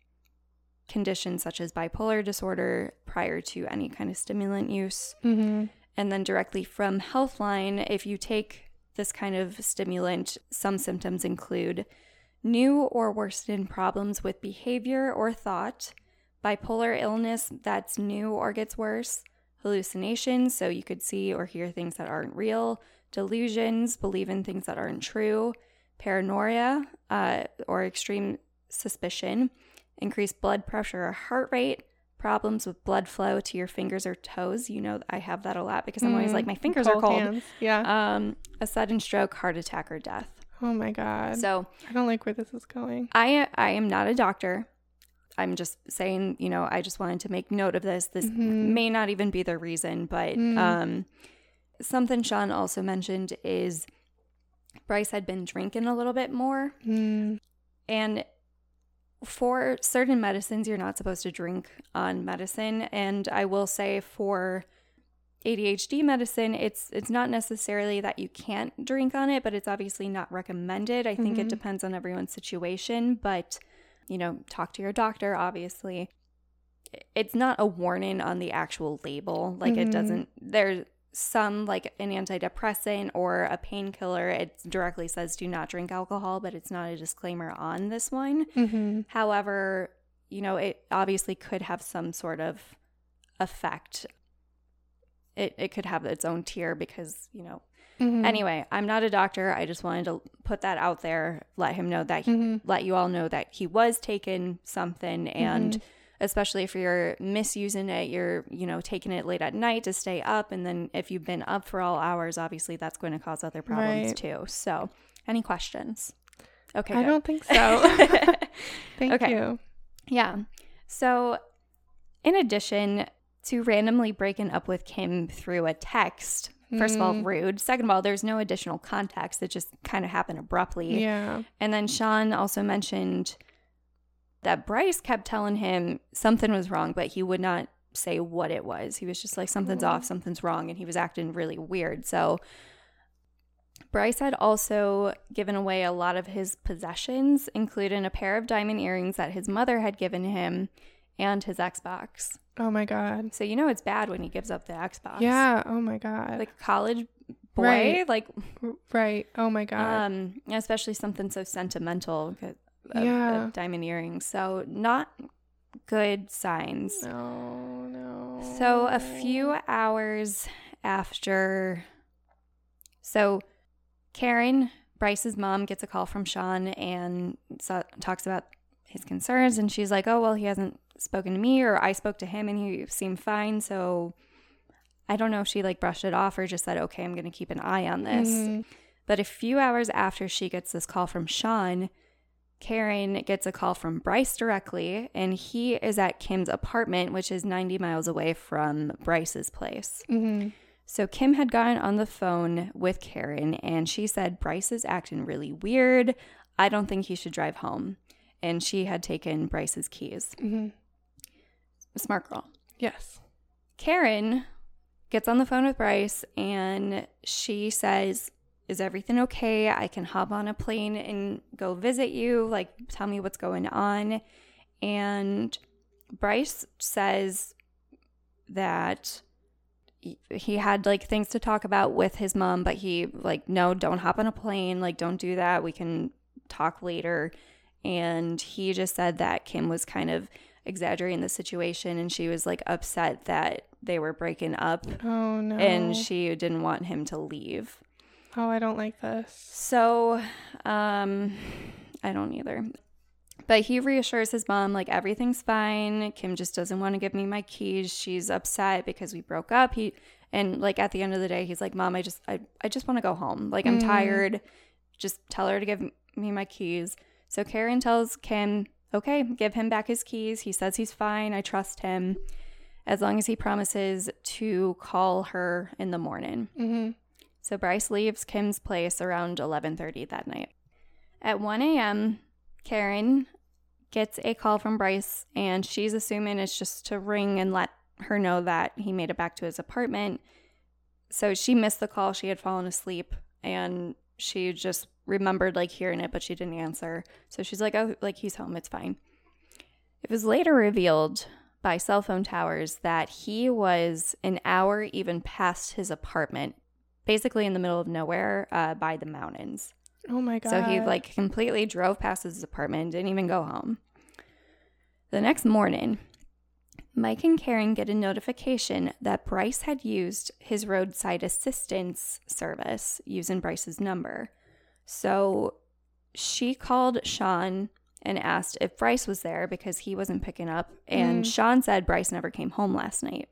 conditions such as bipolar disorder prior to any kind of stimulant use. Hmm and then directly from Healthline, if you take this kind of stimulant, some symptoms include new or worsened problems with behavior or thought, bipolar illness that's new or gets worse, hallucinations, so you could see or hear things that aren't real, delusions, believe in things that aren't true, paranoia uh, or extreme suspicion, increased blood pressure or heart rate, problems with blood flow to your fingers or toes. You know, I have that a lot because I'm always Mm, like, my fingers are cold. hands. Yeah. Um, a sudden stroke, heart attack, or death. oh my god. So I don't like where this is going. I I am not a doctor. I'm just saying, you know, I just wanted to make note of this. This Mhm. may not even be the reason, but Mm. um, something Sean also mentioned is Bryce had been drinking a little bit more, Mm. and for certain medicines, you're not supposed to drink on medicine. And I will say for ADHD medicine, it's it's not necessarily that you can't drink on it, but it's obviously not recommended. I think it Mhm. depends on everyone's situation, but you know, talk to your doctor, obviously. It's not a warning on the actual label. Like it Mhm. doesn't there's some like an antidepressant or a painkiller, it directly says do not drink alcohol, but it's not a disclaimer on this one. hmm However, you know, it obviously could have some sort of effect. It, it could have its own tier because, you know, Mhm. Anyway, I'm not a doctor. I just wanted to put that out there, let him know that, he, Mhm. let you all know that he was taking something. And Mhm. Especially if you're misusing it, you're, you know, taking it late at night to stay up. And then if you've been up for all hours, obviously that's going to cause other problems Right. too. So, any questions? Okay. I good. don't think so. Thank Okay. you. Yeah. So, in addition to randomly breaking up with Kim through a text, first of all, Mm. rude. Second of all, there's no additional context. It just kind of happened abruptly. Yeah. And then Sean also mentioned that Bryce kept telling him something was wrong, but he would not say what it was. He was just like, something's Oh. off, something's wrong. And he was acting really weird. So, Bryce had also given away a lot of his possessions, including a pair of diamond earrings that his mother had given him and his Xbox. Oh my god. So, you know, it's bad when he gives up the Xbox. Yeah. Oh my god. Like college boy, Right. like, right. Oh my god. um, especially something so sentimental of, Yeah. of diamond earrings. So, not good signs. no. No. So, a few hours after, so Karen, Bryce's mom, gets a call from Sean and talks about his concerns. And she's like, Oh, well, he hasn't spoken to me, or I spoke to him and he seemed fine. So, I don't know if she like brushed it off or just said, Okay, I'm going to keep an eye on this. Mhm. But a few hours after she gets this call from Sean, Karen gets a call from Bryce directly, and he is at Kim's apartment, which is 90 miles away from Bryce's place. Mhm. So Kim had gotten on the phone with Karen, and she said, Bryce is acting really weird. I don't think he should drive home. And she had taken Bryce's keys. Mhm. Smart girl. Yes. Karen gets on the phone with Bryce and she says, Is everything okay? I can hop on a plane and go visit you. Like, tell me what's going on. And Bryce says that he- had like things to talk about with his mom, but he, like, no, don't hop on a plane. Like, don't do that. We can talk later. And he just said that Kim was kind of exaggerating the situation and she was like upset that they were breaking up Oh no. and she didn't want him to leave. Oh, I don't like this. So, um I don't either. But he reassures his mom like everything's fine. Kim just doesn't want to give me my keys. She's upset because we broke up. He and like at the end of the day he's like, "Mom, I just I I just want to go home. Like I'm Mm. tired. Just tell her to give me my keys." So Karen tells Kim, "Okay, give him back his keys. He says he's fine. I trust him." As long as he promises to call her in the morning. Mhm. So Bryce leaves Kim's place around 11:30 that night. At 1 a.m., Karen gets a call from Bryce, and she's assuming it's just to ring and let her know that he made it back to his apartment. So she missed the call. She had fallen asleep, and she just remembered like hearing it, but she didn't answer. So she's like, "Oh, like he's home. It's fine." It was later revealed by cell phone towers that he was an hour even past his apartment basically in the middle of nowhere uh, by the mountains. Oh my god. So he like completely drove past his apartment, didn't even go home. The next morning, Mike and Karen get a notification that Bryce had used his roadside assistance service using Bryce's number. So she called Sean and asked if Bryce was there because he wasn't picking up. And Mm. Sean said Bryce never came home last night.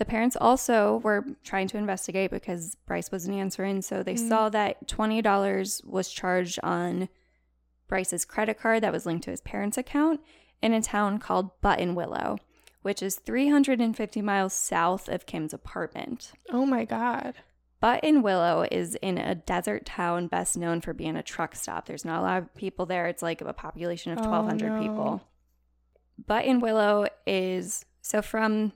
The parents also were trying to investigate because Bryce wasn't answering. So they Mm. saw that $20 was charged on Bryce's credit card that was linked to his parents' account in a town called Buttonwillow, which is 350 miles south of Kim's apartment. oh my god. Buttonwillow is in a desert town best known for being a truck stop. There's not a lot of people there. It's like a population of Oh, 1,200 no. people. Buttonwillow is so from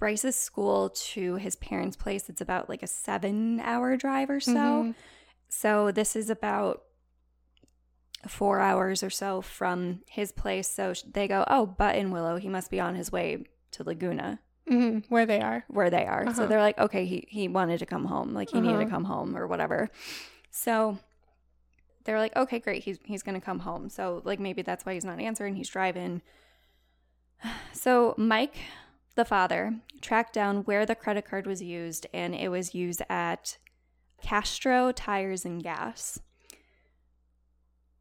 Bryce's school to his parents' place, it's about like a seven hour drive or so. Mhm. So this is about four hours or so from his place. So they go, oh, Buttonwillow, he must be on his way to Laguna Mhm. Where they are. where they are. So Uh-huh. they're like, okay, he, he wanted to come home. Like he needed to Uh-huh. come home or whatever. So they're like, okay, great. He's, he's going to come home. So like maybe that's why he's not answering. He's driving. So Mike, the father, tracked down where the credit card was used, and it was used at Castro Tires and Gas.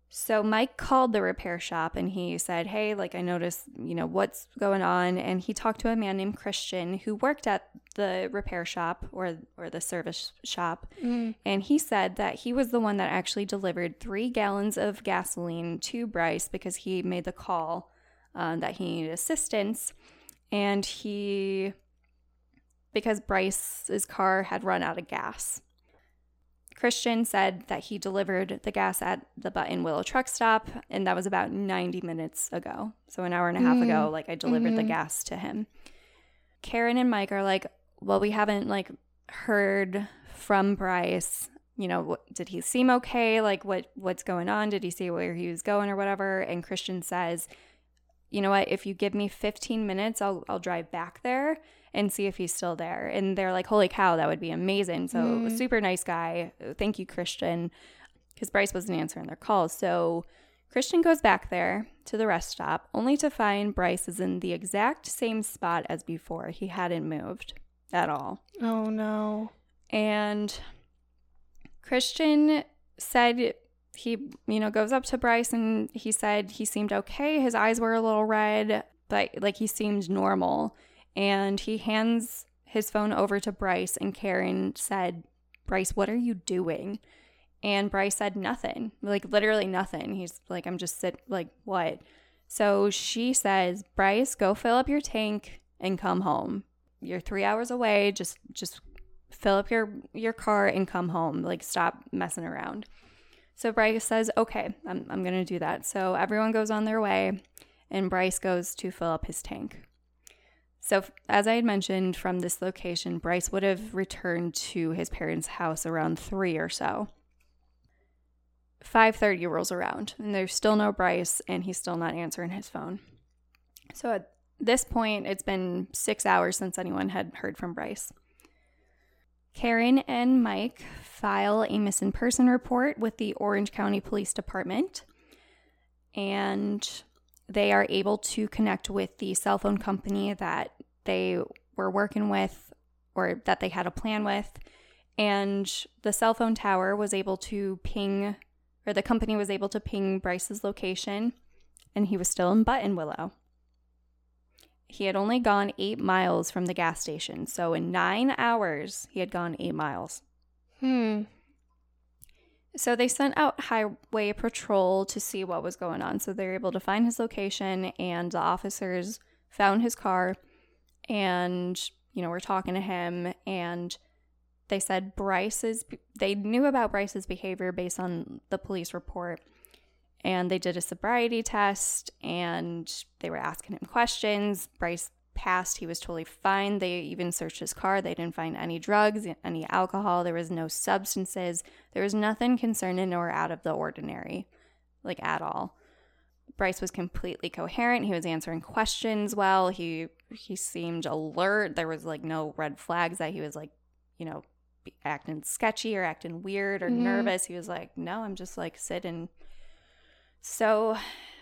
So Mike called the repair shop and he said, Hey, like I noticed, you know, what's going on? And he talked to a man named Christian who worked at the repair shop or or the service shop. Mm. And he said that he was the one that actually delivered three gallons of gasoline to Bryce because he made the call uh, that he needed assistance. And he, because Bryce's car had run out of gas. Christian said that he delivered the gas at the Buttonwillow truck stop, and that was about 90 minutes ago. So, an hour and a half Mm. ago, like I delivered the Mhm. gas to him. Karen and Mike are like, Well, we haven't like heard from Bryce. You know, what, did he seem okay? Like, what what's going on? Did he see where he was going or whatever? And Christian says, You know what? If you give me 15 minutes, I'll I'll drive back there and see if he's still there. And they're like, holy cow, that would be amazing. So, Mm. super nice guy. Thank you, Christian, because Bryce wasn't answering their calls. So, Christian goes back there to the rest stop, only to find Bryce is in the exact same spot as before. He hadn't moved at all. Oh no. And Christian said he, you know, goes up to Bryce and he said he seemed okay. His eyes were a little red, but like he seemed normal. And he hands his phone over to Bryce, and Karen said, Bryce, what are you doing? And Bryce said nothing, like literally nothing. He's like, I'm just sit, like, what? So she says, Bryce, go fill up your tank and come home. You're three hours away. Just, just fill up your your car and come home. Like, stop messing around. So Bryce says, okay, I'm, I'm gonna do that. So everyone goes on their way, and Bryce goes to fill up his tank. So, as I had mentioned, from this location, Bryce would have returned to his parents' house around three or so. 5:30 rolls around, and there's still no Bryce, and he's still not answering his phone. So at this point, it's been six hours since anyone had heard from Bryce. Karen and Mike file a missing person report with the Orange County Police Department, and they are able to connect with the cell phone company that they were working with or that they had a plan with. And the cell phone tower was able to ping, or the company was able to ping Bryce's location, and he was still in Buttonwillow. He had only gone eight miles from the gas station. So in nine hours, he had gone eight miles. Hmm. So they sent out highway patrol to see what was going on. So they were able to find his location, and the officers found his car, and you know we're talking to him, and they said Bryce's. They knew about Bryce's behavior based on the police report, and they did a sobriety test, and they were asking him questions. Bryce passed. He was totally fine. They even searched his car. They didn't find any drugs, any alcohol. There was no substances. There was nothing concerning or out of the ordinary, like at all. Bryce was completely coherent. He was answering questions well. He he seemed alert. There was like no red flags that he was like, you know, acting sketchy or acting weird or Mhm. nervous. He was like, "No, I'm just like sitting." So,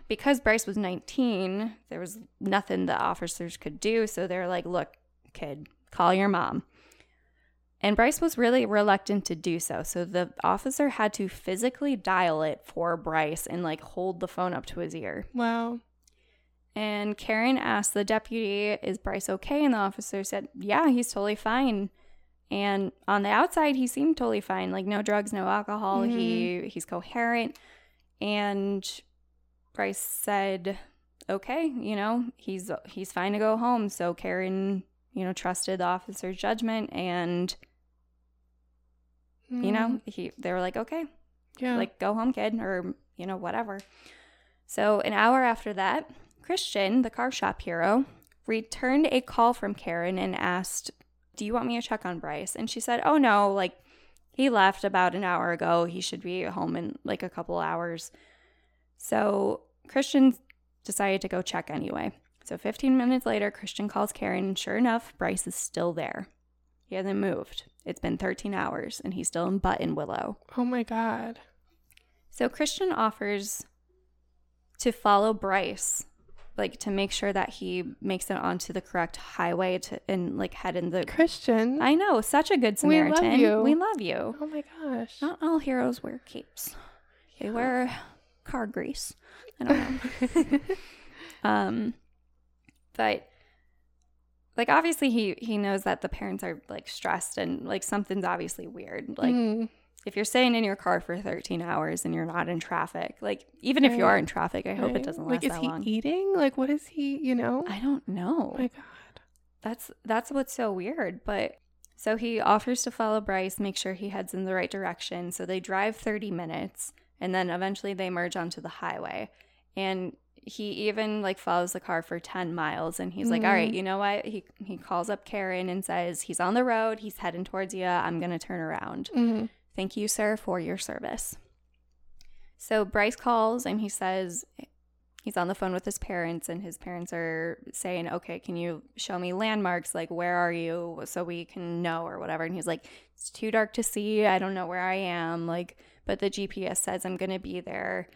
because Bryce was 19, there was nothing the officers could do. So they're like, look, kid, call your mom. And Bryce was really reluctant to do so. So the officer had to physically dial it for Bryce and like hold the phone up to his ear. Wow. And Karen asked the deputy, Is Bryce okay? And the officer said, Yeah, he's totally fine. And on the outside, he seemed totally fine. Like no drugs, no alcohol. He mm-hmm. he's coherent. And Bryce said, Okay, you know, he's he's fine to go home. So Karen, you know, trusted the officer's judgment and you know, hmm. he they were like, Okay, yeah. like go home kid or you know whatever so an hour after that christian the car shop hero returned a call from karen and asked do you want me to check on bryce and she said oh no like he left about an hour ago. He should be home in like a couple hours. So christian decided to go check anyway. So 15 minutes later christian calls karen and sure enough bryce is still there. He hasn't moved. It's been 13 hours and he's still in buttonwillow. Oh my god. so Christian offers to follow Bryce like to make sure that he makes it onto the correct highway to and like head in the Christian. I know, such a good Samaritan. We love you. We love you. oh my gosh. Not all heroes wear capes. They wear car grease. I don't know. um but like obviously he he knows that the parents are like stressed and like something's obviously weird. Like Mhm. If you're staying in your car for 13 hours and you're not in traffic, like even if you are in traffic, I hope Right. it doesn't last like is that he long. eating? Like what is he, you know? I don't know. oh my god. That's that's what's so weird. But so he offers to follow Bryce, make sure he heads in the right direction. So they drive 30 minutes and then eventually they merge onto the highway. And he even like follows the car for 10 miles and he's like, All right, Mhm. you know what? He he calls up Karen and says, He's on the road, he's heading towards you. I'm gonna turn around. Mhm. Thank you, sir, for your service. So Bryce calls and he says he's on the phone with his parents, and his parents are saying, Okay, can you show me landmarks? Like, where are you? So we can know or whatever. And he's like, It's too dark to see. I don't know where I am. Like, but the GPS says I'm going to be there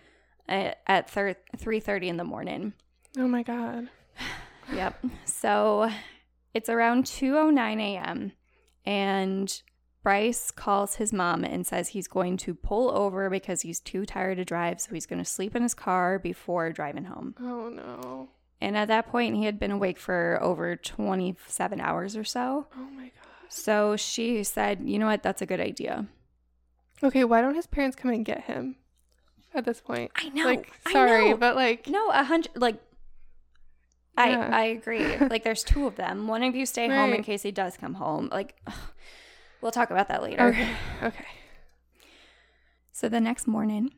at, at thir- 3.30 in the morning. Oh my god. Yep. So it's around 2:09 a.m. and Bryce calls his mom and says he's going to pull over because he's too tired to drive, so he's going to sleep in his car before driving home. Oh no. And at that point, he had been awake for over 27 hours or so. Oh my god. So she said, "You know what? That's a good idea." Okay, why don't his parents come and get him at this point? I know. Like, sorry, know. but like, No, a hundred like. Yeah. I I agree. like, there's two of them. One of you stay home in case he does come home. Like, ugh. We'll talk about that later. okay, okay. So the next morning,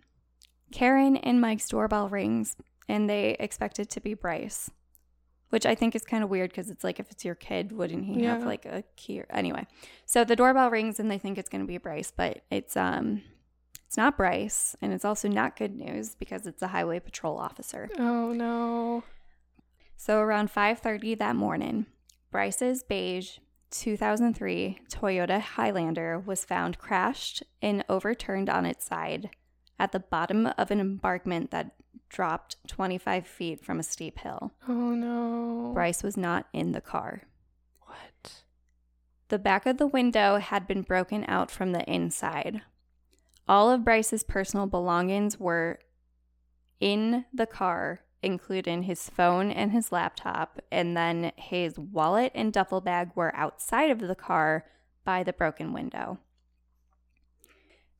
Karen and Mike's doorbell rings, and they expect it to be Bryce, which I think is kind of weird because it's like if it's your kid, wouldn't he have like a key? Or, anyway, so the doorbell rings, and they think it's going to be Bryce, but it's um, it's not Bryce, and it's also not good news because it's a highway patrol officer. Oh no. So around 5:30 that morning, Bryce's beige 2003 Toyota Highlander was found crashed and overturned on its side at the bottom of an embankment that dropped 25 feet from a steep hill. Oh no. Bryce was not in the car. What? The back of the window had been broken out from the inside. All of Bryce's personal belongings were in the car, including his phone and his laptop, and then his wallet and duffel bag were outside of the car by the broken window.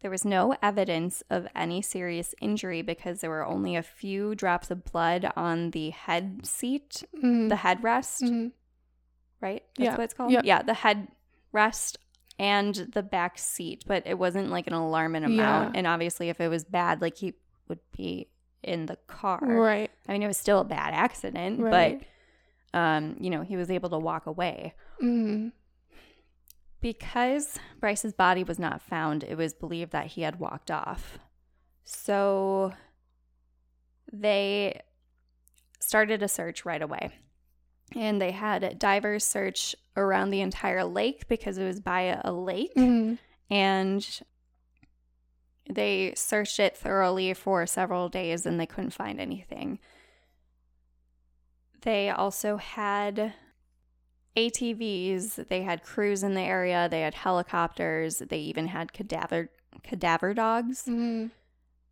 There was no evidence of any serious injury because there were only a few drops of blood on the head seat, Mhm. the headrest Mhm. right? That's Yeah. what it's called. Yeah. Yeah, the headrest and the back seat, but it wasn't like an alarming amount. Yeah. And obviously, if it was bad, like he would be in the car. Right. I mean, it was still a bad accident, Right. but um, you know, he was able to walk away. Mm. Because Bryce's body was not found, it was believed that he had walked off. So they started a search right away. And they had divers search around the entire lake because it was by a, lake. Mhm. And they searched it thoroughly for several days and they couldn't find anything. They also had ATVs, they had crews in the area, they had helicopters, they even had cadaver cadaver dogs. Mhm.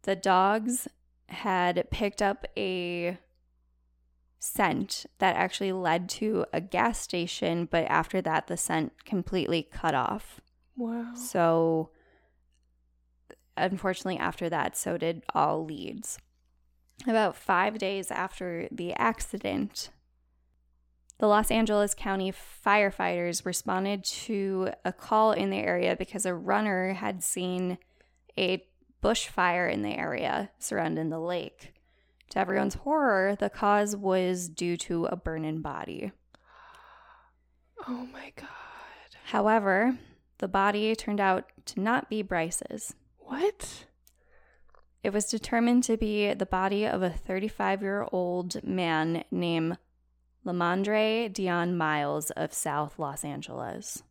The dogs had picked up a scent that actually led to a gas station, but after that the scent completely cut off. Wow. So, unfortunately, after that, so did all leads. About five days after the accident, the Los Angeles County firefighters responded to a call in the area because a runner had seen a bushfire in the area surrounding the lake. To everyone's horror, the cause was due to a burning body. Oh my god. However, the body turned out to not be Bryce's. What? It was determined to be the body of a 35 year old man named Lamondre Dion Miles of South Los Angeles.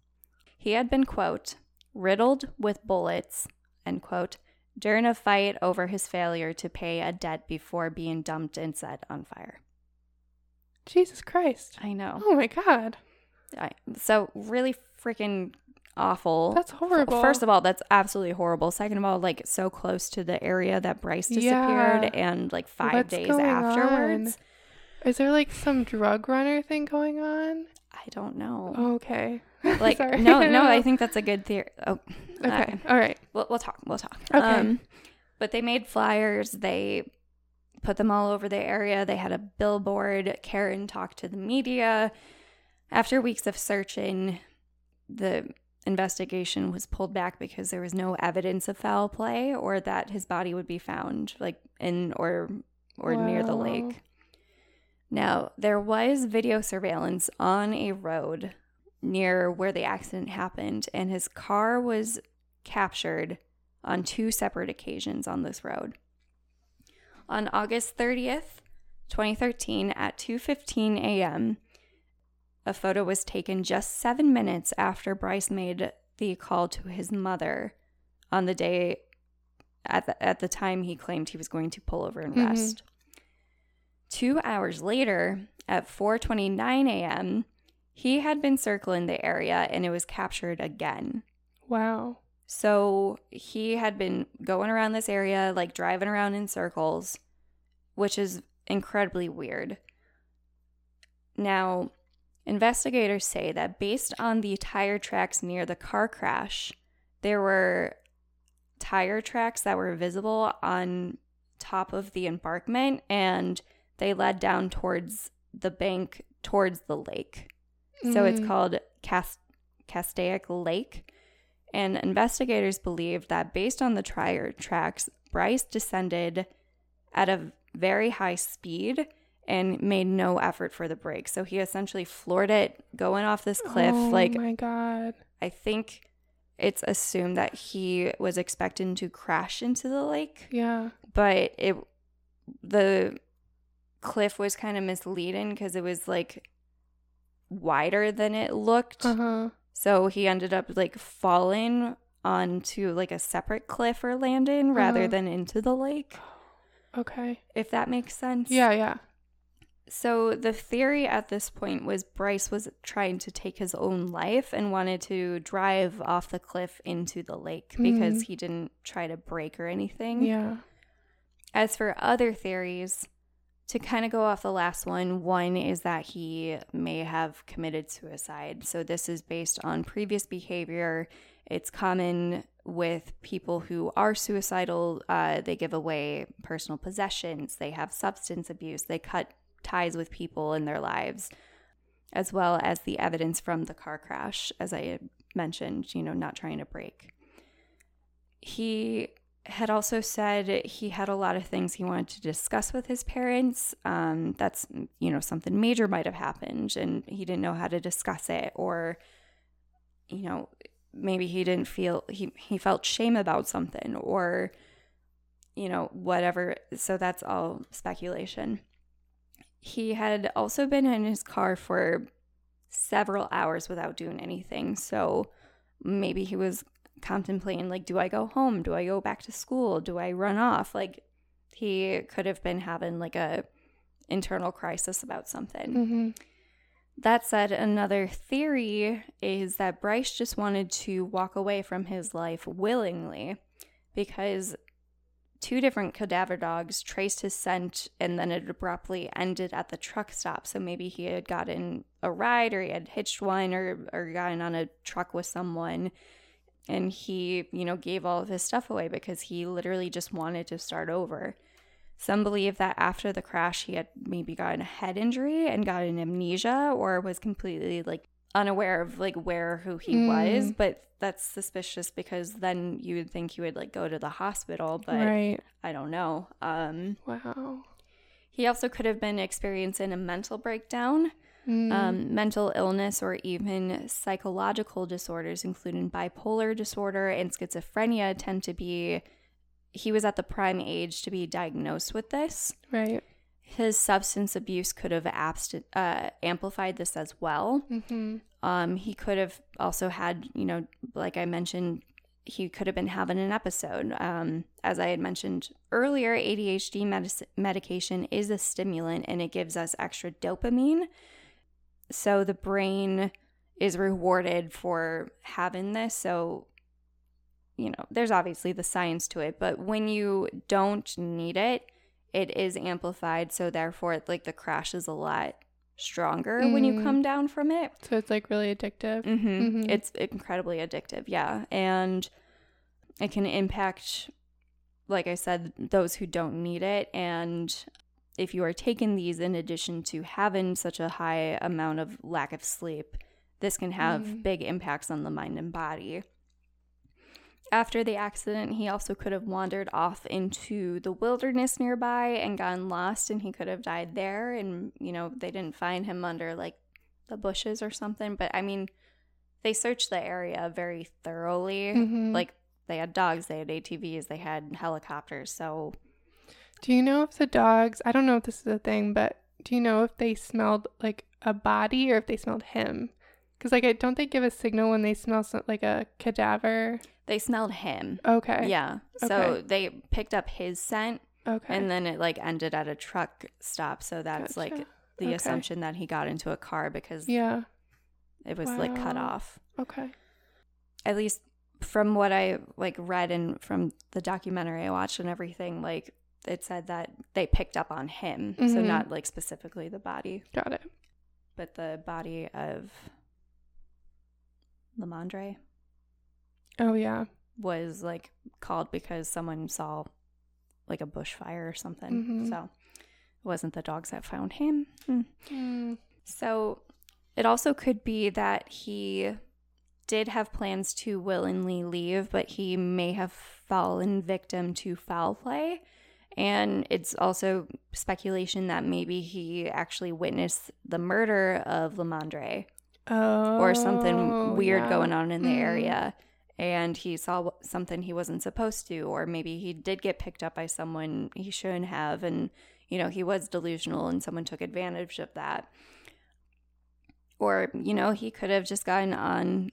He had been, quote, riddled with bullets, end quote, during a fight over his failure to pay a debt before being dumped and set on fire. Jesus Christ. I know. Oh my God. I, so really freaking awful. That's horrible. First of all, that's absolutely horrible. Second of all, like so close to the area that Bryce disappeared Yeah. and like five What's days afterwards. Is there like some drug runner thing going on? I don't know. Oh, okay. like no, no, I think that's a good theory. Oh, Okay. uh, All right. we'll, we'll talk. We'll talk. Okay. but they made flyers. They put them all over the area. They had a billboard. Karen talked to the media. After weeks of searching, the investigation was pulled back because there was no evidence of foul play or that his body would be found like in or or near the lake. Now, there was video surveillance on a road near where the accident happened and his car was captured on two separate occasions on this road. On August 30th, 2013 at 2:15 a.m., a photo was taken just 7 minutes after Bryce made the call to his mother on the day at the, at the time he claimed he was going to pull over and Mhm. rest. 2 hours later at 4:29 a.m., he had been circling the area and it was captured again. Wow. So he had been going around this area, like driving around in circles, which is incredibly weird. Now, investigators say that based on the tire tracks near the car crash, there were tire tracks that were visible on top of the embankment and they led down towards the bank towards the lake. So it's Mm. called Cast- Castaic Lake. And investigators believe that based on the tire tracks, Bryce descended at a very high speed and made no effort for the brake. So he essentially floored it going off this cliff. Oh like, my God. I think it's assumed that he was expecting to crash into the lake Yeah. but it the cliff was kind of misleading because it was like wider than it looked Uh huh. so he ended up like falling onto like a separate cliff or landing rather Uh-huh. than into the lake Okay. if that makes sense Yeah. Yeah. So the theory at this point was Bryce was trying to take his own life and wanted to drive off the cliff into the lake because Mhm. he didn't try to break or anything Yeah. As for other theories, to kind of go off the last one, one is that he may have committed suicide. So this is based on previous behavior. It's common with people who are suicidal. Uh, they give away personal possessions, they have substance abuse, they cut ties with people in their lives, as well as the evidence from the car crash, as I mentioned, you know, not trying to break. He had also said he had a lot of things he wanted to discuss with his parents. Um, that's, you know, something major might have happened and he didn't know how to discuss it, or, you know, maybe he didn't feel, he, he felt shame about something, or, you know, whatever. So that's all speculation. He had also been in his car for several hours without doing anything. So maybe he was contemplating like do I go home? Do I go back to school? Do I run off? Like he could have been having like a internal crisis about something. Mm-hmm. That said, another theory is that Bryce just wanted to walk away from his life willingly because two different cadaver dogs traced his scent and then it abruptly ended at the truck stop. So maybe he had gotten a ride or he had hitched one or, or gotten on a truck with someone and he, you know, gave all of his stuff away because he literally just wanted to start over. Some believe that after the crash, he had maybe gotten a head injury and got an amnesia or was completely like unaware of like where who he Mm. was. But that's suspicious because then you would think he would like go to the hospital, but right. I don't know. Um, Wow. he also could have been experiencing a mental breakdown Mm. um, mental illness or even psychological disorders, including bipolar disorder and schizophrenia, tend to be. He was at the prime age to be diagnosed with this. right. His substance abuse could have abst- uh, amplified this as well. Mm-hmm. Um, he could have also had, you know, like I mentioned, he could have been having an episode. Um, as I had mentioned earlier, ADHD medic- medication is a stimulant and it gives us extra dopamine. So the brain is rewarded for having this. So, you know, there's obviously the science to it, but when you don't need it, it is amplified. So therefore, like the crash is a lot stronger when you Mm. come down from it. So it's like really addictive. hmm Mhm. It's incredibly addictive, yeah. And it can impact, like I said, those who don't need it. And if you are taking these in addition to having such a high amount of lack of sleep, this can have Mm. big impacts on the mind and body. After the accident, he also could have wandered off into the wilderness nearby and gotten lost, and he could have died there. And, you know, they didn't find him under like the bushes or something. But I mean, they searched the area very thoroughly. Mhm. Like, they had dogs, they had ATVs, they had helicopters. So, Do you know if the dogs, I don't know if this is a thing, but do you know if they smelled like a body or if they smelled him? Because, like, I don't they give a signal when they smell some, like a cadaver? they smelled him. Okay. Yeah. So Okay. they picked up his scent Okay. and then it like ended at a truck stop. So that's like the Okay. assumption that he got into a car because yeah. it was like cut off. Okay. At least from what I like read and from the documentary I watched and everything, like it said that they picked up on him. So Mhm. not like specifically the body, Got it. but the body of Lamondre Oh, yeah. was like called because someone saw like a bushfire or something. Mhm. So it wasn't the dogs that found him. Hmm. Mm. So it also could be that he did have plans to willingly leave, but he may have fallen victim to foul play. And it's also speculation that maybe he actually witnessed the murder of Lamondre Oh. or something weird yeah. going on in the Mhm. area and he saw something he wasn't supposed to or maybe he did get picked up by someone he shouldn't have and you know he was delusional and someone took advantage of that or you know he could have just gotten on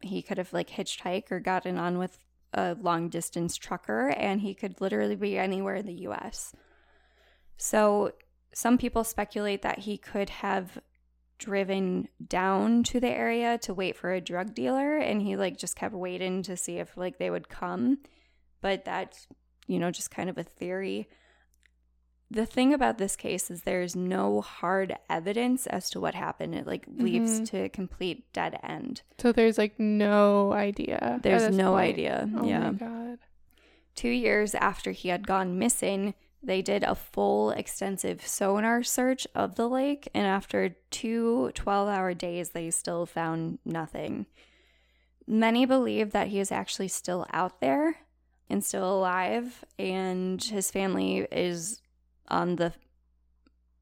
he could have like hitchhiked or gotten on with a long distance trucker and he could literally be anywhere in the US so some people speculate that he could have driven down to the area to wait for a drug dealer and he like just kept waiting to see if like they would come but that's you know just kind of a theory the thing about this case is there's no hard evidence as to what happened it like leaves Mhm. to a complete dead end So there's like no idea. there's no point. idea Oh yeah my god. Two years after he had gone missing, they did a full extensive sonar search of the lake, and after two 12 hour days, they still found nothing. Many believe that he is actually still out there and still alive, and his family is on the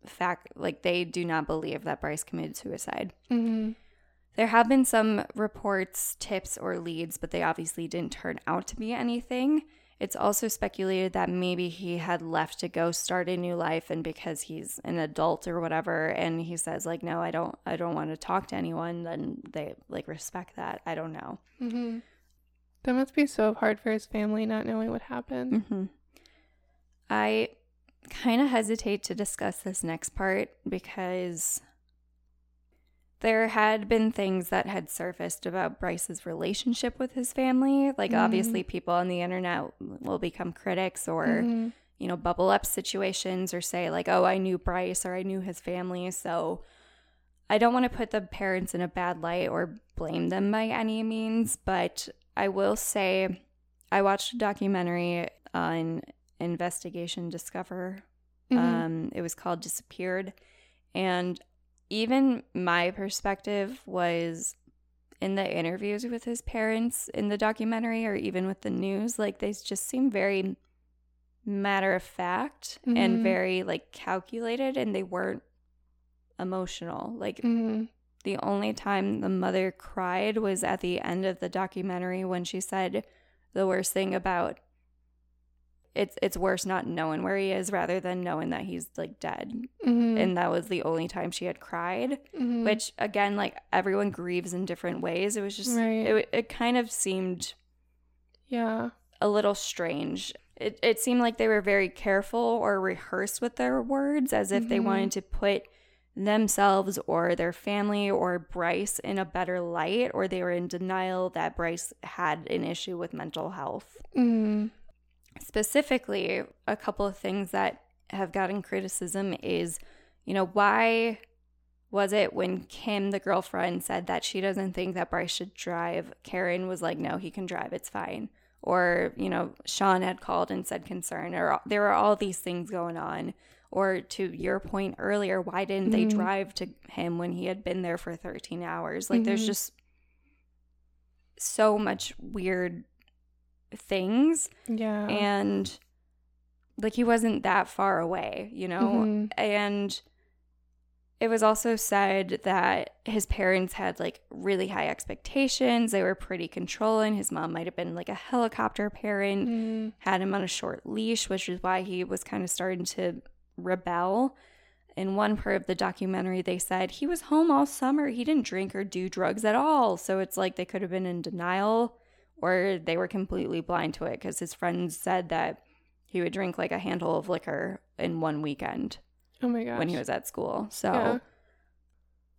fact like they do not believe that Bryce committed suicide. hmm There have been some reports, tips, or leads, but they obviously didn't turn out to be anything. It's also speculated that maybe he had left to go start a new life and because he's an adult or whatever and he says like no, I don't I don't want to talk to anyone, then they like respect that. I don't know. hmm That must be so hard for his family not knowing what happened. hmm I kind of hesitate to discuss this next part because there had been things that had surfaced about Bryce's relationship with his family. Like, Mhm. obviously, people on the internet will become critics or, Mhm. you know, bubble up situations or say, like, oh, I knew Bryce or I knew his family. So I don't want to put the parents in a bad light or blame them by any means, but I will say I watched a documentary on Investigation Discover. Mhm. Um, it was called Disappeared. And even my perspective was in the interviews with his parents in the documentary or even with the news, like they just seem very matter of fact Mhm. and very like calculated and they weren't emotional. Like Mhm. the only time the mother cried was at the end of the documentary when she said the worst thing about it's it's worse not knowing where he is rather than knowing that he's like dead. Mhm. And that was the only time she had cried, Mhm. which again like everyone grieves in different ways. It was just Right. it it kind of seemed Yeah. a little strange. It, it seemed like they were very careful or rehearsed with their words as if they Mhm. wanted to put themselves or their family or Bryce in a better light, or they were in denial that Bryce had an issue with mental health. Mm. Specifically, a couple of things that have gotten criticism is, you know, why was it when Kim, the girlfriend, said that she doesn't think that Bryce should drive? Karen was like, no, he can drive, it's fine. Or, you know, Sean had called and said concern, or there were all these things going on. Or to your point earlier, why didn't they Mhm. drive to him when he had been there for 13 hours? Like, there's Mhm. just so much weird things Yeah. and like he wasn't that far away, you know? Mhm. And it was also said that his parents had like really high expectations. They were pretty controlling. His mom might have been like a helicopter parent, Mm. had him on a short leash, which is why he was kind of starting to rebel. In one part of the documentary, they said he was home all summer. He didn't drink or do drugs at all. So it's like they could have been in denial or they were completely blind to it because his friends said that he would drink like a handle of liquor in one weekend Oh my gosh. when he was at school. So Yeah.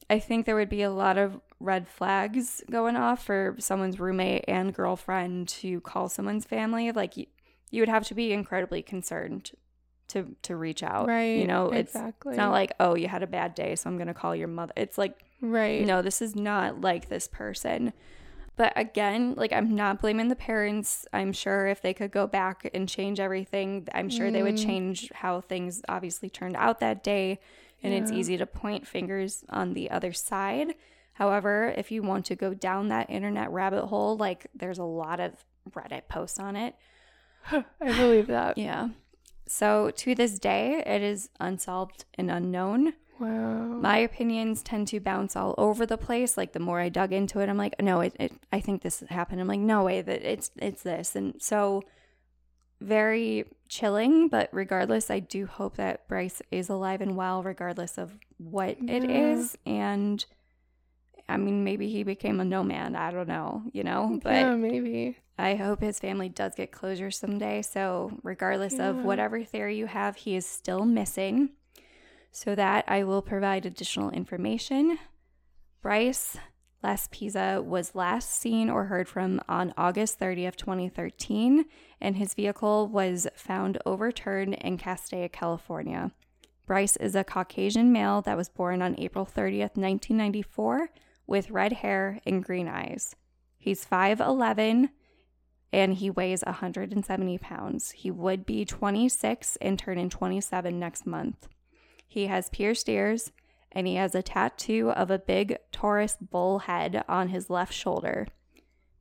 I think there would be a lot of red flags going off for someone's roommate and girlfriend to call someone's family. Like you, you would have to be incredibly concerned to to reach out. Right. You know, it's exactly. it's not like, oh, you had a bad day, so I'm gonna call your mother. It's like, right. no, this is not like this person. But again, like I'm not blaming the parents. I'm sure if they could go back and change everything, I'm sure they would Mm. change how things obviously turned out that day. And it's easy to point fingers on the other side. However, if you want to go down that internet rabbit hole, like there's a lot of Reddit posts on it. I believe that. Yeah. So to this day, it is unsolved and unknown. Wow. My opinions tend to bounce all over the place. Like the more I dug into it, I'm like, no, it, it I think this happened. I'm like, no way that it's it's this. And so very chilling, but regardless, I do hope that Bryce is alive and well, regardless of what it Yeah. is. And I mean, maybe he became a no man. I don't know, you know, but yeah, maybe. I hope his family does get closure someday. So, regardless of whatever theory you have, he is still missing. So, that I will provide additional information. Bryce Laspisa was last seen or heard from on August 30th, 2013, and his vehicle was found overturned in Castaic, California. Bryce is a Caucasian male that was born on April 30th, 1994, with red hair and green eyes. He's 5'11 and he weighs 170 pounds. He would be 26 and turn in 27 next month. He has pierced ears and he has a tattoo of a big Taurus bull head on his left shoulder.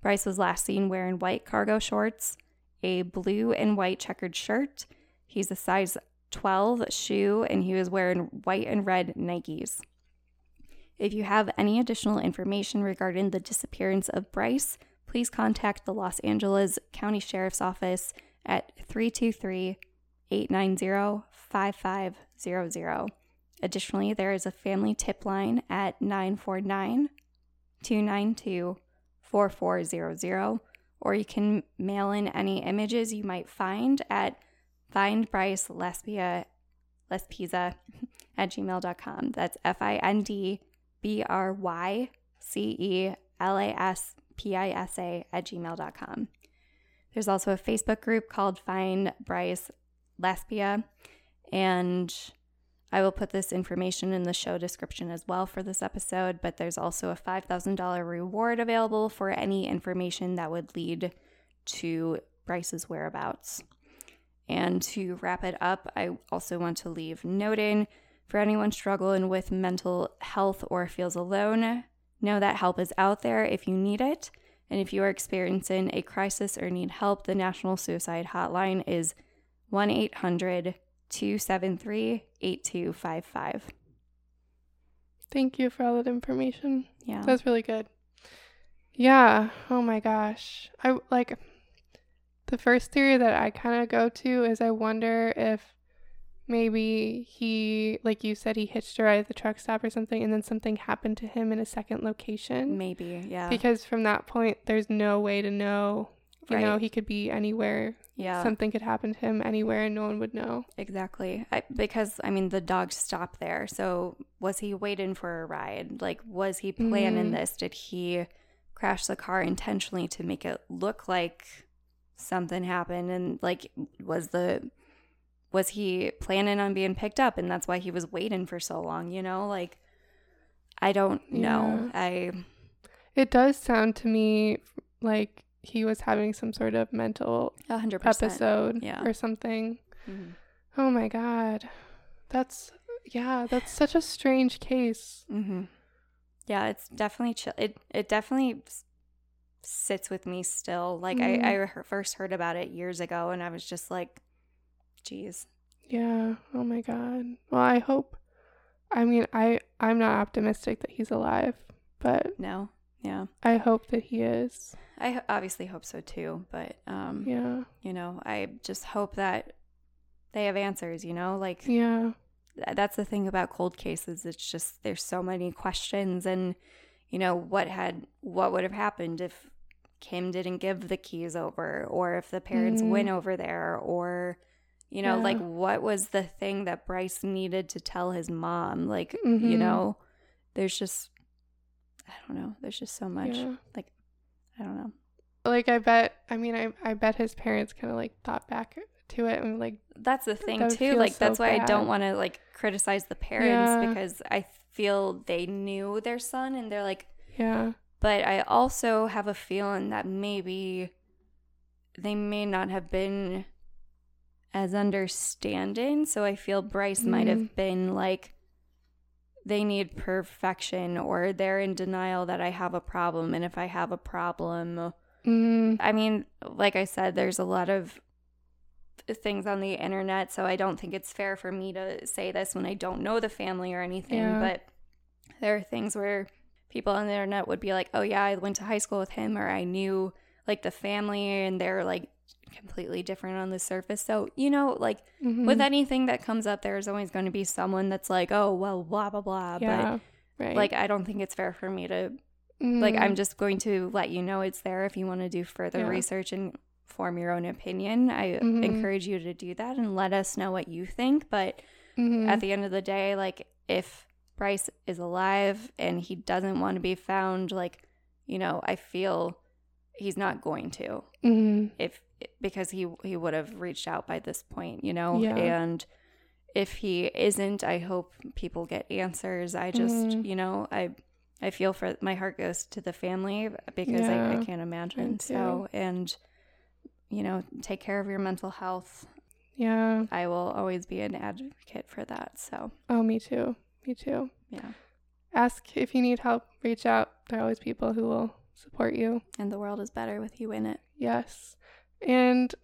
Bryce was last seen wearing white cargo shorts, a blue and white checkered shirt. He's a size 12 shoe and he was wearing white and red Nikes. If you have any additional information regarding the disappearance of Bryce, please contact the Los Angeles County Sheriff's Office at 323 890 5500. Additionally, there is a family tip line at 949 292 4400, or you can mail in any images you might find at find Bryce Lesbia Laspisa at gmail.com. That's F I N D B R Y C E L A S P I S A at gmail.com. There's also a Facebook group called Find Bryce Lesbia, and I will put this information in the show description as well for this episode. But there's also a $5,000 reward available for any information that would lead to Bryce's whereabouts. And to wrap it up, I also want to leave noting for anyone struggling with mental health or feels alone, know that help is out there if you need it. And if you are experiencing a crisis or need help, the National Suicide Hotline is 1 800 273 8255. Thank you for all that information. Yeah. That's really good. Yeah. Oh my gosh. I like the first theory that I kind of go to is I wonder if maybe he, like you said, he hitched a ride at the truck stop or something, and then something happened to him in a second location. Maybe, yeah. Because from that point, there's no way to know You know, he could be anywhere. Yeah. Something could happen to him anywhere and no one would know. Exactly. I, because, I mean, the dog stopped there. So, was he waiting for a ride? Like, was he planning Mhm. this? Did he crash the car intentionally to make it look like something happened? And, like, was the. Was he planning on being picked up and that's why he was waiting for so long, you know? Like, I don't know. I. It does sound to me like he was having some sort of mental 100%. episode Yeah. or something. Mhm. Oh my god. That's yeah, that's such a strange case. Mm-hmm. Yeah, it's definitely chill. It it definitely sits with me still. Like Mhm. I I first heard about it years ago, and I was just like, "Geez, Yeah. Oh my god. Well, I hope I mean, I I'm not optimistic that he's alive, but no, yeah." I hope that he is. I obviously hope so too, but um, Yeah. you know, I just hope that they have answers. You know, like Yeah. th- that's the thing about cold cases. It's just there's so many questions, and you know what had what would have happened if Kim didn't give the keys over, or if the parents Mhm. went over there, or you know, Yeah. like what was the thing that Bryce needed to tell his mom? Like you Mhm. know, there's just I don't know. There's just so much. Yeah. I don't know. Like I bet I mean I I bet his parents kind of like thought back to it and like That's the thing too. Like so that's why I don't want to like criticize the parents Yeah. because I feel they knew their son and they're like yeah. but I also have a feeling that maybe they may not have been as understanding. So I feel Bryce might Mm. have been like, they need perfection, or they're in denial that I have a problem. And if I have a problem, Mm, I mean, like I said, there's a lot of things on the internet, so I don't think it's fair for me to say this when I don't know the family or anything. Yeah. But there are things where people on the internet would be like, "Oh yeah, I went to high school with him," or I knew like the family, and they're like completely different on the surface. So you know, like mhm. with anything that comes up, there's always going to be someone that's like, "Oh well, blah blah blah." yeah. But right. like, I don't think it's fair for me to like Mhm. i'm just going to let you know it's there if you want to do further Yeah. research and form your own opinion i Mhm. encourage you to do that and let us know what you think but Mhm. at the end of the day like if bryce is alive and he doesn't want to be found like you know i feel he's not going to Mhm. if because he he would have reached out by this point you know Yeah. and if he isn't i hope people get answers i just Mhm. you know i i feel for my heart goes to the family because I, I can't imagine so and you know take care of your mental health Yeah. i will always be an advocate for that so Oh, me too. Me too. yeah Ask if you need help. Reach out. There are always people who will support you. and the world is better with you in it Yes. And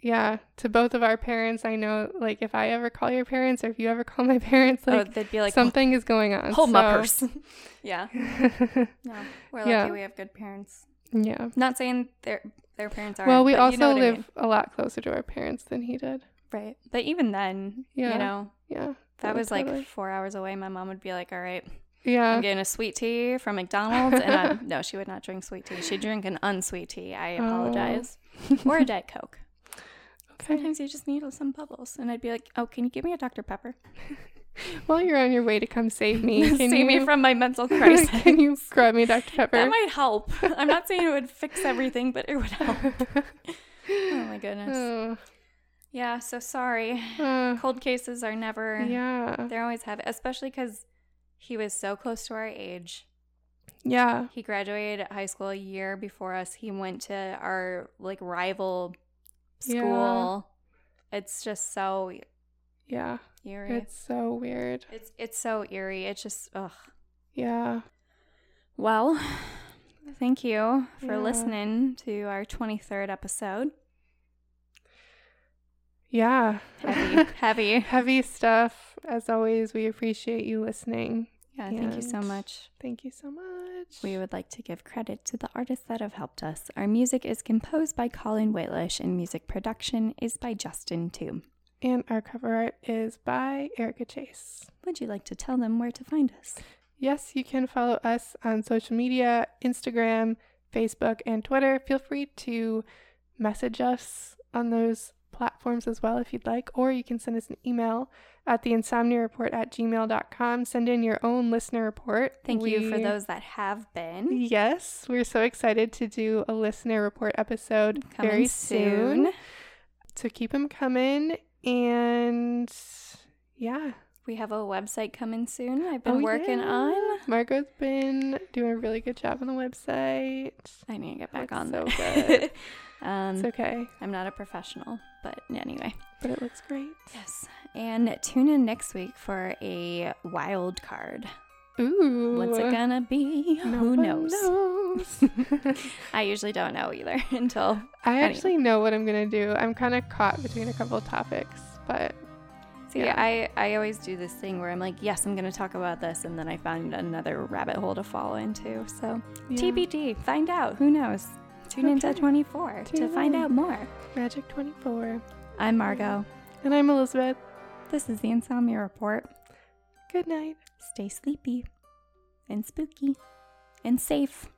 yeah, to both of our parents, I know like if I ever call your parents or if you ever call my parents, oh like they'd be like something is going on. hold my so- purse yeah no we're lucky Yeah. we have good parents yeah. not saying their their parents aren't Well, we but also you know what I live mean. a lot closer to our parents than he did. Right. But even then, Yeah. you know, Yeah. if that was like totally. four hours away, my mom would be like, all right, Yeah. I'm getting a sweet tea from McDonald's. And I, no, she would not drink sweet tea. She'd drink an unsweet tea. I Oh. apologize. or a Diet Coke. Okay. Sometimes you just need some bubbles. And I'd be like, oh, can you give me a Dr. Pepper? While you're on your way to come save me, can Save you me from my mental crisis. can you grab me Dr. Pepper? that might help. I'm not saying it would fix everything, but it would help. Oh my goodness. Oh, Yeah, so sorry. uh, Cold cases are never, yeah. they're always heavy, especially because he was so close to our age. Yeah. He graduated high school a year before us. He went to our like rival Yeah. school. It's just so Yeah. eerie. It's so weird. It's it's so eerie. It's just ugh. Yeah. Well, thank you for Yeah. listening to our 23rd episode. Yeah. Heavy, heavy. Heavy stuff. As always, we appreciate you listening. Yeah, thank you so much. Thank you so much. We would like to give credit to the artists that have helped us. Our music is composed by Colin Waitlish and music production is by Justin Tomb. and our cover art is by Erica Chase. Would you like to tell them where to find us? Yes, you can follow us on social media Instagram, Facebook, and Twitter. Feel free to message us on those platforms as well if you'd like, or you can send us an email at the insomnia report at gmail.com. Send in your own listener report. Thank you for those that have been. Yes, we're so excited to do a listener report episode Coming very soon. soon. So keep them coming. And yeah, We have a website coming soon. I've been Oh, working yeah. on. Margot's been doing a really good job on the website. I need to get back on so good. um, It's okay, I'm not a professional, but anyway. but it looks great. Yes. And tune in next week for a wild card. Ooh. What's it gonna be? No Who knows? knows. I usually don't know either until I Anyway. actually know what I'm gonna do. I'm kind of caught between a couple of topics, but See, Yeah. I, I always do this thing where I'm like, yes, I'm going to talk about this. And then I find another rabbit hole to fall into. So, yeah. TBD, find out. Who knows? Tune into Okay. 24 to Tune find out more. Magic 24. I'm Margot. And I'm Elizabeth. This is the Insomnia Report. Good night. Stay sleepy and spooky and safe.